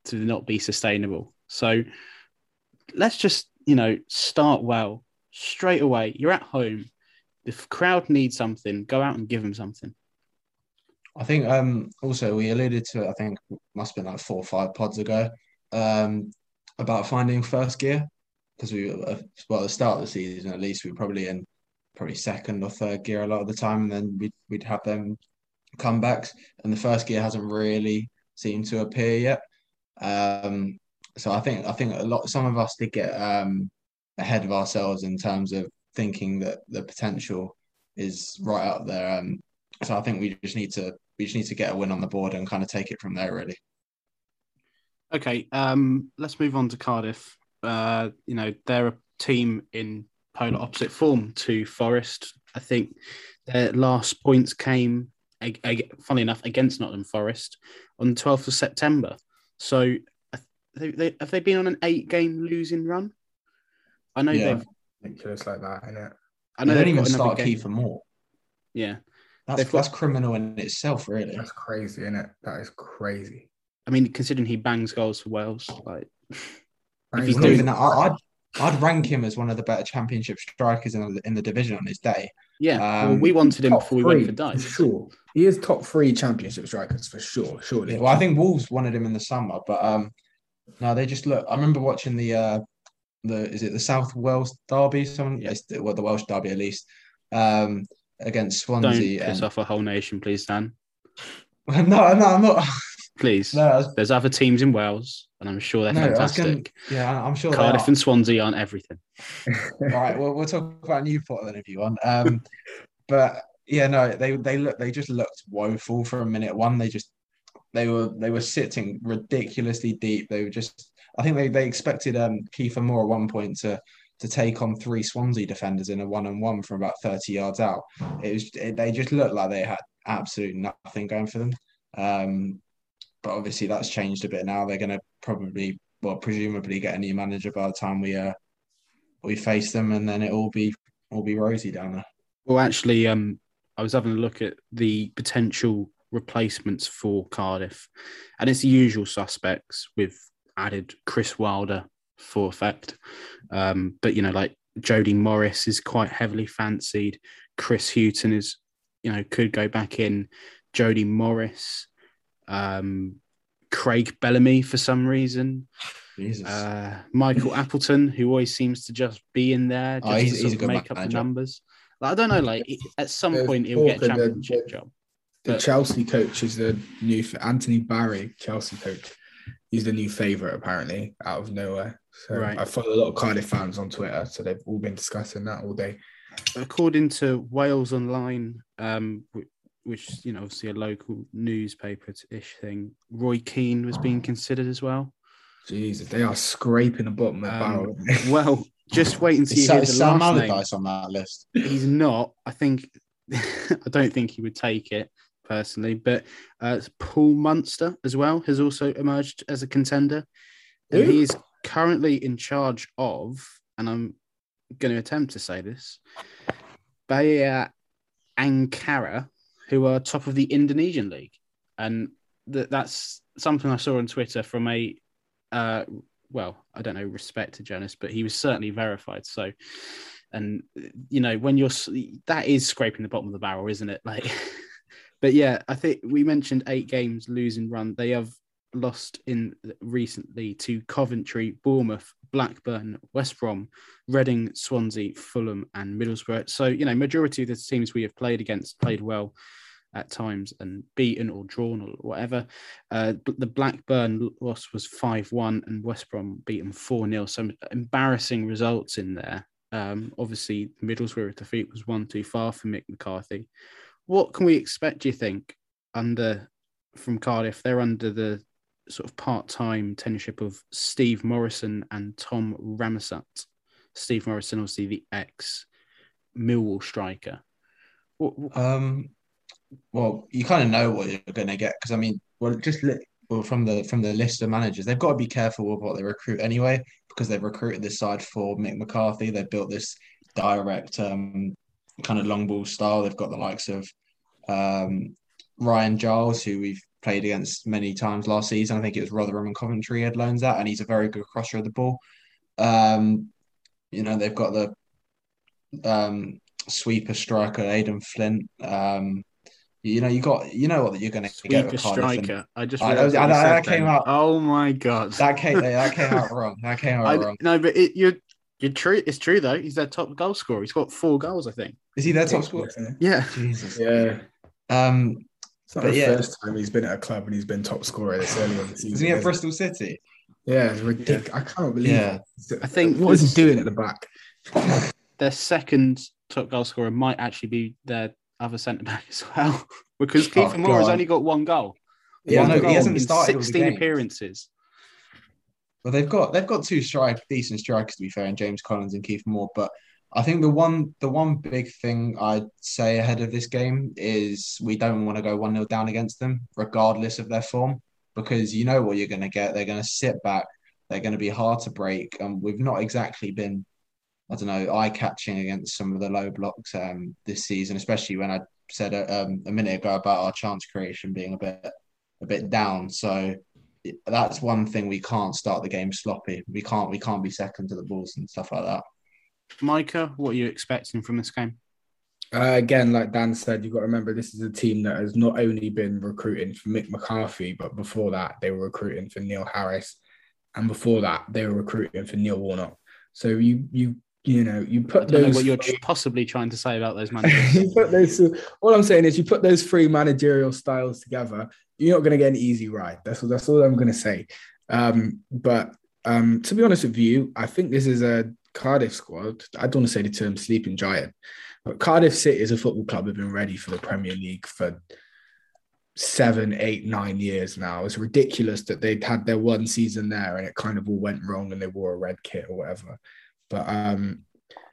to not be sustainable. So let's just, you know, start well straight away. You're at home. The crowd needs something. Go out and give them something. I think um also we alluded to it, I think must have been like four or five pods ago, um, about finding first gear. Because we uh, well at the start of the season at least we were probably in probably second or third gear a lot of the time, and then we'd we'd have them comebacks, and the first gear hasn't really seemed to appear yet. Um, so I think I think a lot some of us did get um ahead of ourselves in terms of thinking that the potential is right up there. Um, so I think we just need to we just need to get a win on the board and kind of take it from there. Really. Okay, um, let's move on to Cardiff. Uh, you know, they're a team in polar opposite form to Forest. I think their last points came, ag- ag- funny enough, against Nottingham Forest on the 12th of September. So uh, they, they, have they been on an eight game losing run? I know Yeah. they've. Ridiculous like that, isn't it? I I know don't even got another start game. Kiefer Moore. Yeah. That's got- that's criminal in itself, really. That's crazy, isn't it? That is crazy. I mean, considering he bangs goals for Wales, like That he's doing- that. I'd I'd rank him as one of the better championship strikers in the, in the division on his day. yeah, well, Um, we wanted him before we went for Dykes. Sure, he is top three championship strikers for sure. Surely. Well, I think Wolves wanted him in the summer, but um, no, they just look. I remember watching the uh, the is it the South Wales derby? Someone, Yeah. the- well, the Welsh derby at least, um, against Don't Swansea. piss and- off a whole nation, please, Dan. [LAUGHS] no, no, I'm not. Please. No, There's other teams in Wales, and I'm sure they're no, fantastic. gonna, yeah, I'm sure. Cardiff and Swansea aren't everything. All [LAUGHS] right, well, we'll talk about Newport then if you want. Um, but yeah, no, they they look they just looked woeful for a minute one. They just they were they were sitting ridiculously deep. They were just I think they they expected um Kiefer Moore at one point to to take on three Swansea defenders in a one on one from about thirty yards out. It was it, they just looked like they had absolutely nothing going for them. Um, but obviously that's changed a bit now. They're going to probably well presumably get a new manager by the time we uh we face them, and then it will be all be rosy down there. Well, actually, um, I was having a look at the potential replacements for Cardiff, and it's the usual suspects with added Chris Wilder for effect. Um, but you know, like Jody Morris is quite heavily fancied. Chris Hughton is, you know, could go back in. Jody Morris, um, Craig Bellamy for some reason. Jesus. Uh, Michael Appleton, who always seems to just be in there, just Oh, he's- to he's sort a good make up the numbers. Like, I don't know, like at some There's point he'll get a talk of the- championship the- job. The But- Chelsea coach is the new Anthony Barry, Chelsea coach. He's the new favorite apparently out of nowhere. So Right. I follow a lot of Cardiff fans on Twitter, so they've all been discussing that all day. According to Wales Online, um, which you know, obviously a local newspaper-ish thing, Roy Keane was being considered as well. Jesus, they are scraping the bottom of the Um, barrel. [LAUGHS] well, just wait until is you Sa- hear is the Sam. Allardyce on that list? He's not. I think. [LAUGHS] I don't think he would take it personally. But uh, Paul Munster as well has also emerged as a contender, and Who? he is currently in charge of. And I'm going to attempt to say this: Bayer Ankara, who are top of the Indonesian league, and th- that's something I saw on Twitter from a. Uh, well, I don't know, respect to journalist, but he was certainly verified. So, and you know, when you're that is scraping the bottom of the barrel, isn't it? [LAUGHS] Like, but yeah, I think we mentioned eight games losing run. They have lost in recently to Coventry, Bournemouth, Blackburn, West Brom, Reading, Swansea, Fulham, and Middlesbrough. So you know, majority of the teams we have played against played well at times and beaten or drawn or whatever. Uh, the Blackburn loss was 5 1 and West Brom beaten 4 0. Some embarrassing results in there. Um, obviously, Middlesbrough defeat was one too far for Mick McCarthy. What can we expect? Do you think under from Cardiff? They're under the sort of part-time tenureship of Steve Morison and Tom Ramasut. Steve Morison, obviously the ex Millwall striker. What, what- Um, well, you kind of know what you're going to get because I mean, well, just li- well from the from the list of managers, they've got to be careful with what they recruit anyway because they've recruited this side for Mick McCarthy. They've built this direct um, kind of long ball style. They've got the likes of um, Ryan Giles, who we've played against many times last season. I think it was Rotherham and Coventry had loans out, and he's a very good crosser of the ball. Um, you know, they've got the um, sweeper striker Aden Flint. Um, you know, you got you know what that you're going to get Sweeper with Cardiff. and striker. I just I- realised I- I- that came out- Oh my god! That came that came out [LAUGHS] wrong. That came out I, wrong. no, but it, you're you're true. It's true though. He's their top goal scorer. He's got four goals, I think. Is he their top scorer? Yeah. Jesus. Yeah. Um, It's not But the yeah. first time he's been at a club and he's been top scorer this early in the season. isn't he at? Bristol City? Yeah, it's ridiculous. I can't believe Yeah. it. I think what is he doing at the back? [LAUGHS] Their second top goal scorer might actually be their other centre back as well, [LAUGHS] because Oh, Keith Moore has only got one goal. Yeah, One no, he hasn't started sixteen appearances. Well, they've got they've got two strike decent strikers to be fair, in James Collins and Keith Moore. But I think the one the one big thing I'd say ahead of this game is we don't want to go one 0 down against them, regardless of their form, because you know what you're going to get. They're going to sit back. They're going to be hard to break, and we've not exactly been, I don't know, eye catching against some of the low blocks um, this season, especially when I said uh, um, a minute ago about our chance creation being a bit a bit down. So that's one thing we can't start the game sloppy. We can't we can't be second to the balls and stuff like that. Micah, what are you expecting from this game? Uh, again, like Dan said, you've got to remember this is a team that has not only been recruiting for Mick McCarthy, but before that, they were recruiting for Neil Harris. And before that, they were recruiting for Neil Warnock. So you you you know, you I put don't know those what you're possibly trying to say about those [LAUGHS] managers. you put those all I'm saying is you put those three managerial styles together, you're not going to get an easy ride. That's that's all I'm going to say. Um, but um, to be honest with you, I think this is a Cardiff squad. I don't want to say the term sleeping giant, but Cardiff City is a football club have been ready for the Premier League for seven, eight, nine years now. It's ridiculous that they'd had their one season there and it kind of all went wrong and they wore a red kit or whatever. But um,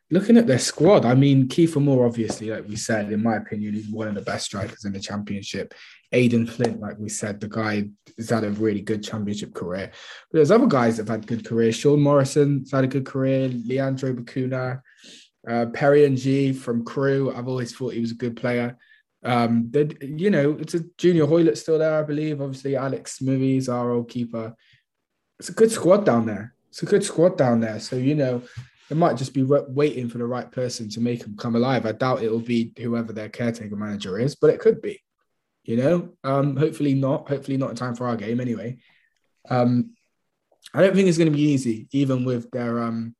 looking at their squad, I mean, Kiefer Moore, obviously, like we said, in my opinion, he's one of the best strikers in the championship. Aden Flint, like we said, the guy has had a really good championship career. But there's other guys that have had good careers. Sean Morrison's had a good career. Leandro Bacuna, uh, Perry Ng from Crewe. I've always thought he was a good player. Um, you know, it's a junior Hoilett still there, I believe. Obviously, Alex Smithies, our old keeper. It's a good squad down there. It's a good squad down there. So you know, it might just be wa- waiting for the right person to make them come alive. I doubt it will be whoever their caretaker manager is, but it could be. You know, um, hopefully not. Hopefully not in time for our game anyway. Um, I don't think it's going to be easy, even with their um,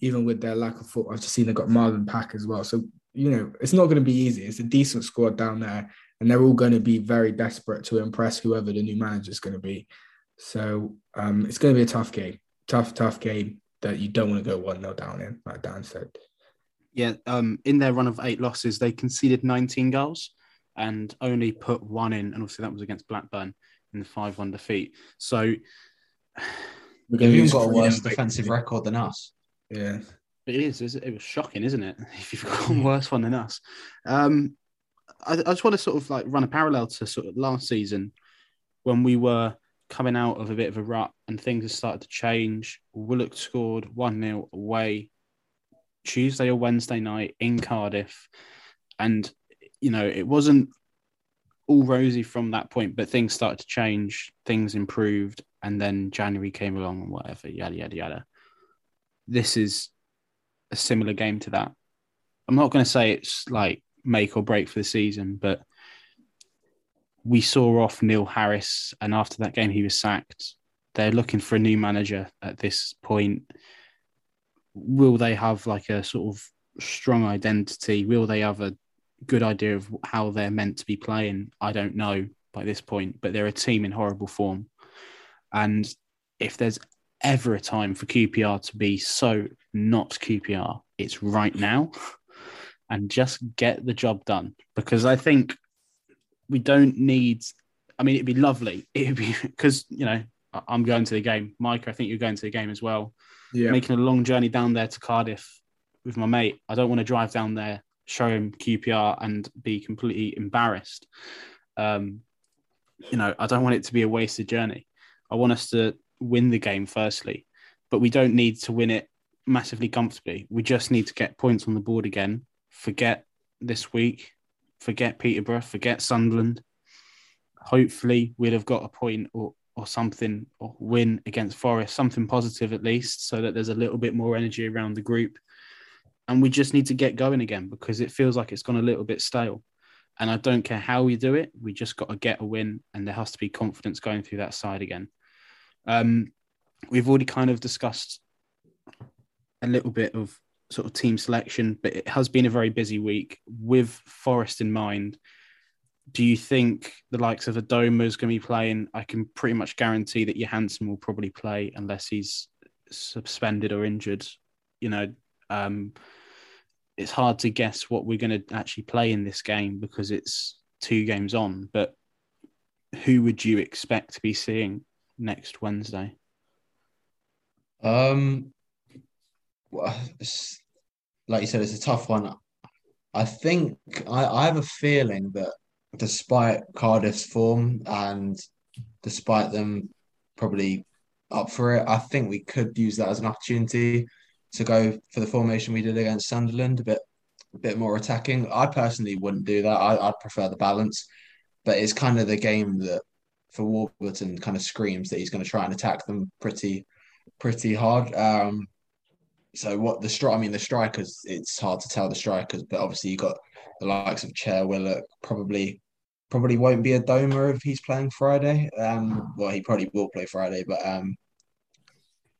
even with their lack of foot. I've just seen they've got Marlon Pack as well. So you know, it's not going to be easy. It's a decent squad down there, and they're all going to be very desperate to impress whoever the new manager is going to be. So um, it's going to be a tough game, tough, tough game that you don't want to go one 0 down in, like Dan said. Yeah, um, in their run of eight losses, they conceded 19 goals and only put one in, and obviously that was against Blackburn in the five-one defeat. So [SIGHS] We're They've even got a worse basically. defensive record than us. Yeah, it is, is it was shocking, isn't it? [LAUGHS] If you've got a worse one than us, um, I, I just want to sort of like run a parallel to sort of last season when we were coming out of a bit of a rut and things have started to change. Willock scored one 0 away Tuesday or Wednesday night in Cardiff, and you know it wasn't all rosy from that point, but things started to change, things improved, and then January came along and whatever, yada yada yada. This is a similar game to that. I'm not going to say it's like make or break for the season, but we saw off Neil Harris, and after that game, he was sacked. They're looking for a new manager at this point. Will they have like a sort of strong identity? Will they have a good idea of how they're meant to be playing? I don't know by this point, but they're a team in horrible form. And if there's ever a time for QPR to be so not QPR. It's right now. [LAUGHS] And just get the job done. Because I think we don't need I mean, it'd be lovely. [LAUGHS] It'd be because, you know, I'm going to the game. Mike, I think you're going to the game as well. Yeah. Making a long journey down there to Cardiff with my mate. I don't want to drive down there, show him QPR, and be completely embarrassed. Um, you know, I don't want it to be a wasted journey. I want us to win the game firstly, but we don't need to win it massively comfortably. We just need to get points on the board again. Forget this week, forget Peterborough, forget Sunderland. Hopefully, we'd have got a point or, or something, or win against Forest, something positive at least, so that there's a little bit more energy around the group. And we just need to get going again because it feels like it's gone a little bit stale. And I don't care how we do it, we just got to get a win, and there has to be confidence going through that side again. Um, we've already kind of discussed a little bit of sort of team selection, but it has been a very busy week with Forest in mind. Do you think the likes of Adomah is going to be playing? I can pretty much guarantee that Johansen will probably play unless he's suspended or injured. You know, um, it's hard to guess what we're going to actually play in this game because it's two games on. But who would you expect to be seeing next Wednesday? Um, well, like you said, it's a tough one. I think I, I have a feeling that despite Cardiff's form and despite them probably up for it, I think we could use that as an opportunity to go for the formation we did against Sunderland, a bit a bit more attacking. I personally wouldn't do that. I, I'd prefer the balance, but it's kind of the game that for Warburton kind of screams that he's going to try and attack them pretty pretty hard. Um, so what the strike? I mean, the strikers. It's hard to tell the strikers, but obviously you got the likes of Chair Willock. Probably, probably won't be Adomah if he's playing Friday. Um, well, he probably will play Friday, but um,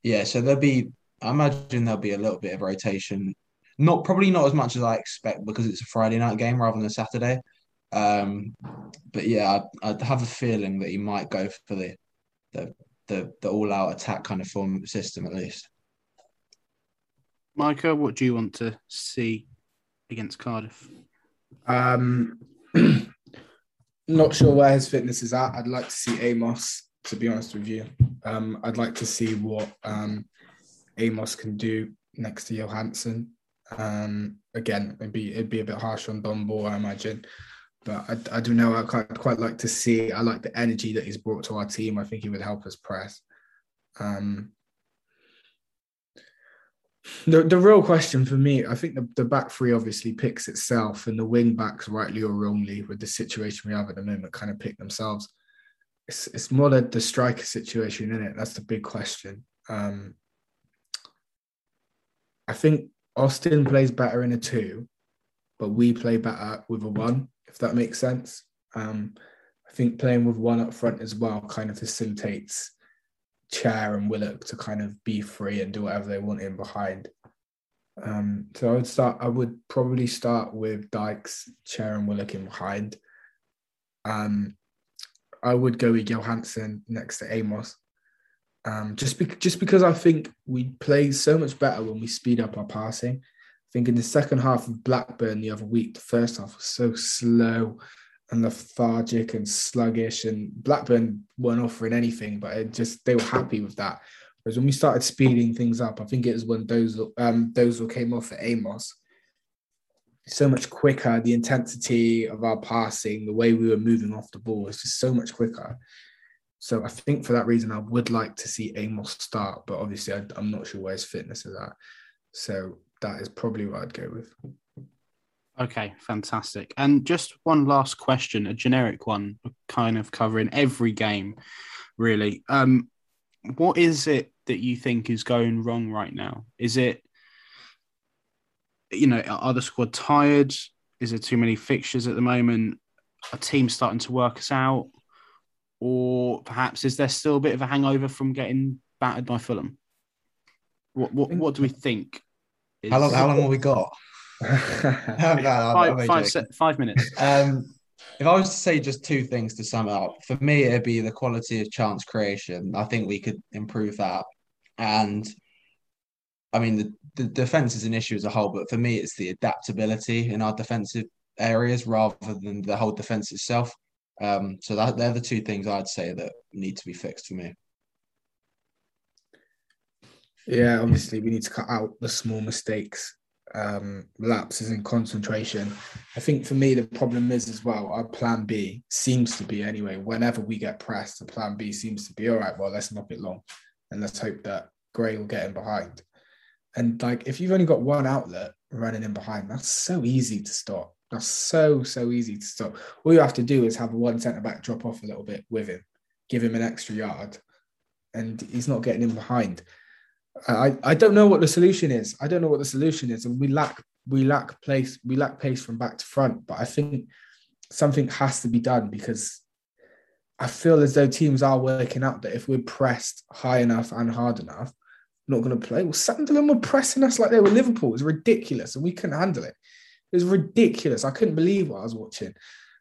yeah. So there'll be. I imagine there'll be a little bit of rotation. Not probably not as much as I expect because it's a Friday night game rather than a Saturday. Um, but yeah, I'd, I'd have a feeling that he might go for the the the, the all out attack kind of form system at least. Micah, what do you want to see against Cardiff? Um, [CLEARS THROAT] not sure where his fitness is at. I'd like to see Amos, to be honest with you. Um, I'd like to see what um, Amos can do next to Johansen. Um, again, it'd be it'd be a bit harsh on Ball, I imagine. But I, I don't know. I quite, quite like to see. I like the energy that he's brought to our team. I think he would help us press. Um, the, the real question for me, I think the, the back three obviously picks itself, and the wing backs, rightly or wrongly, with the situation we have at the moment, kind of pick themselves. It's, it's more the, the striker situation in it. That's the big question. Um, I think Austin plays better in a two, but we play better with a one, if that makes sense. Um, I think playing with one up front as well kind of facilitates Chair and Willock to kind of be free and do whatever they want in behind. Um, so I would start. I would probably start with Dykes, Chair, and Willock in behind. Um, I would go with Johansen next to Amos. Um, just be- just because I think we play so much better when we speed up our passing. I think in the second half of Blackburn the other week, the first half was so slow and lethargic and sluggish, and Blackburn weren't offering anything, but it just they were happy with that. Whereas when we started speeding things up, I think it was when those um those came off at Amos. So much quicker, the intensity of our passing, the way we were moving off the ball was just so much quicker. So I think for that reason, I would like to see Amos start, but obviously I, I'm not sure where his fitness is at. So that is probably what I'd go with. Okay, fantastic. And just one last question, a generic one, kind of covering every game, really. Um, what is it that you think is going wrong right now? Is it, you know, are the squad tired? Is there too many fixtures at the moment? Are teams starting to work us out? Or perhaps is there still a bit of a hangover from getting battered by Fulham? What what, what do we think? is- How long? How long have we got? [LAUGHS] No, no, Five, five, se- five minutes. Um, if I was to say just two things to sum up, for me, it'd be the quality of chance creation. I think we could improve that. And I mean, the, the defense is an issue as a whole, but for me, it's the adaptability in our defensive areas rather than the whole defense itself. Um, so that they're the two things I'd say that need to be fixed for me. Yeah, obviously we need to cut out the small mistakes, um, lapses in concentration. I think for me the problem is as well. Our plan B seems to be anyway. Whenever we get pressed, the plan B seems to be all right. Well, let's knock it long, and let's hope that Gray will get in behind. And like, if you've only got one outlet running in behind, that's so easy to stop. That's so so easy to stop. All you have to do is have one centre back drop off a little bit with him, give him an extra yard, and he's not getting in behind. I, I don't know what the solution is. I don't know what the solution is, and we lack we lack place we lack pace from back to front. But I think something has to be done because I feel as though teams are working out that if we're pressed high enough and hard enough, not going to play. Well, Sunderland were pressing us like they were Liverpool. It was ridiculous, and we couldn't handle it. It was ridiculous. I couldn't believe what I was watching.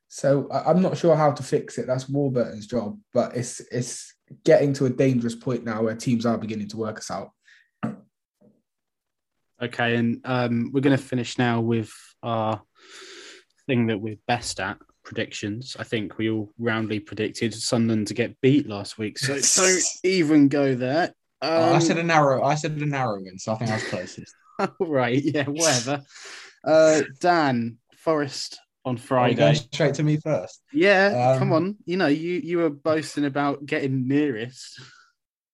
So I, I'm not sure how to fix it. That's Warburton's job, but it's it's getting to a dangerous point now where teams are beginning to work us out. Okay, and um, we're going to finish now with our thing that we're best at predictions. I think we all roundly predicted Sunderland to get beat last week, so don't even go there. Um, Oh, I said a narrow. I said a narrow win, so I think I was closest. [LAUGHS] right, yeah, whatever. [LAUGHS] uh, Dan Forest on Friday. going straight to me first. Yeah, Um, come on. You know, you you were boasting about getting nearest.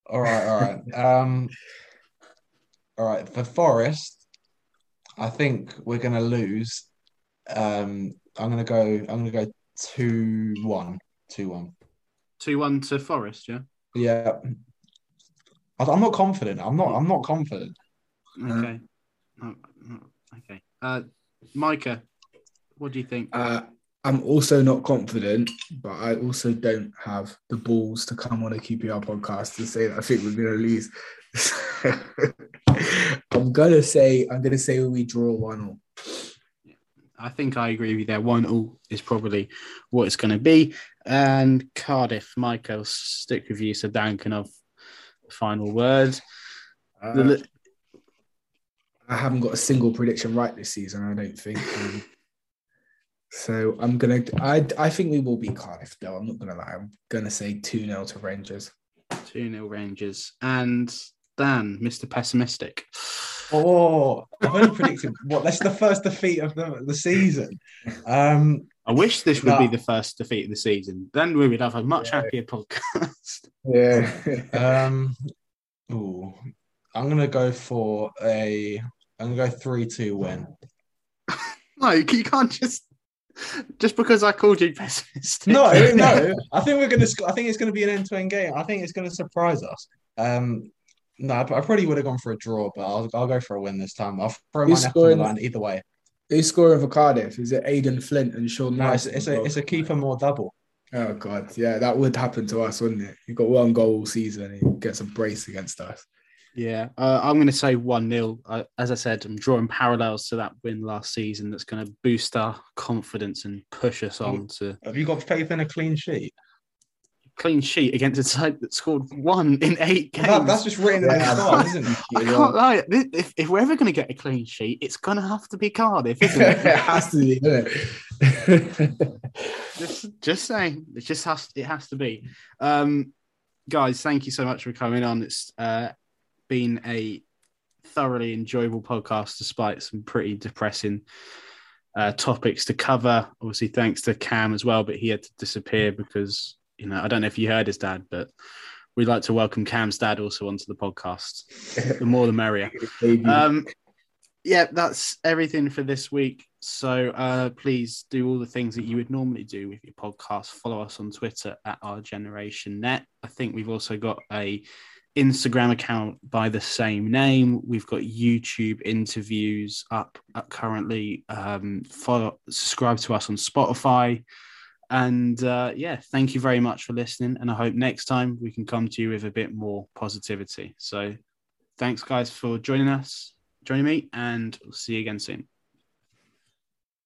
All right, all right. Um, all right. For Forest, I think we're going to lose. Um, I'm going to go. I'm going to go two one. Two one. Two one to Forest. Yeah. Yeah. I- I'm not confident. I'm not. I'm not confident. Okay. Oh, oh, okay. Uh, Micah, what do you think? Uh, I'm also not confident, but I also don't have the balls to come on a QPR podcast to say that I think we're going to lose. [LAUGHS] I'm gonna say I'm gonna say we draw one all. I think I agree with you there. One all is probably what it's going to be. And Cardiff, Micah, I'll stick with you so Dan can have the final word. Uh, li- I haven't got a single prediction right this season. I don't think. [LAUGHS] Um, so I'm gonna. I I think we will beat Cardiff though. I'm not gonna lie. I'm gonna say two 0 to Rangers. 2 0 Rangers. And Dan, Mr. Pessimistic. Oh, I've only predicted what? That's the first defeat of the, the season. Um, I wish this would be the first defeat of the season. Then we would have a much happier podcast. [LAUGHS] Yeah. um, ooh, I'm gonna go for a. I'm gonna go three two win. no, you can't just. Just because I called you pessimistic. No, no. [LAUGHS] I think we're gonna. I think it's gonna be an end to end game. I think it's gonna surprise us. Um, no, I, I probably would have gone for a draw, but I'll, I'll go for a win this time. I'll throw my Who's neck on the scoring? line either way. Who's scoring for Cardiff? Is it Aden Flint and Sean? No, it's, it's a it's a Kiefer Moore double. Oh god, yeah, that would happen to us, wouldn't it? You got one goal all season, he gets a brace against us. Yeah, uh, I'm going to say 1 0. Uh, as I said, I'm drawing parallels to that win last season that's going to boost our confidence and push us on to Have you got faith in a clean sheet? Clean sheet against a side that scored one in eight games. That, that's just written in the Yeah. stars, isn't it? I can't lie. If, if- if we're ever going to get a clean sheet, it's going to have to be Cardiff, isn't it [LAUGHS] it? has to be, doesn't it? [LAUGHS] just, just saying, it just has it has to be. Um, guys, thank you so much for coming on. It's uh, been a thoroughly enjoyable podcast, despite some pretty depressing uh, topics to cover. Obviously, thanks to Cam as well, but he had to disappear because you know I don't know if you heard his dad, but we'd like to welcome Cam's dad also onto the podcast. The more, the merrier. [LAUGHS] Um, yeah, that's everything for this week. So uh, please do all the things that you would normally do with your podcast. Follow us on Twitter at our Generation Net. I think we've also got a Instagram account by the same name. We've got YouTube interviews up, up currently. Um, follow, subscribe to us on Spotify. And uh, yeah, thank you very much for listening. And I hope next time we can come to you with a bit more positivity. So thanks, guys, for joining us, joining me, and we'll see you again soon.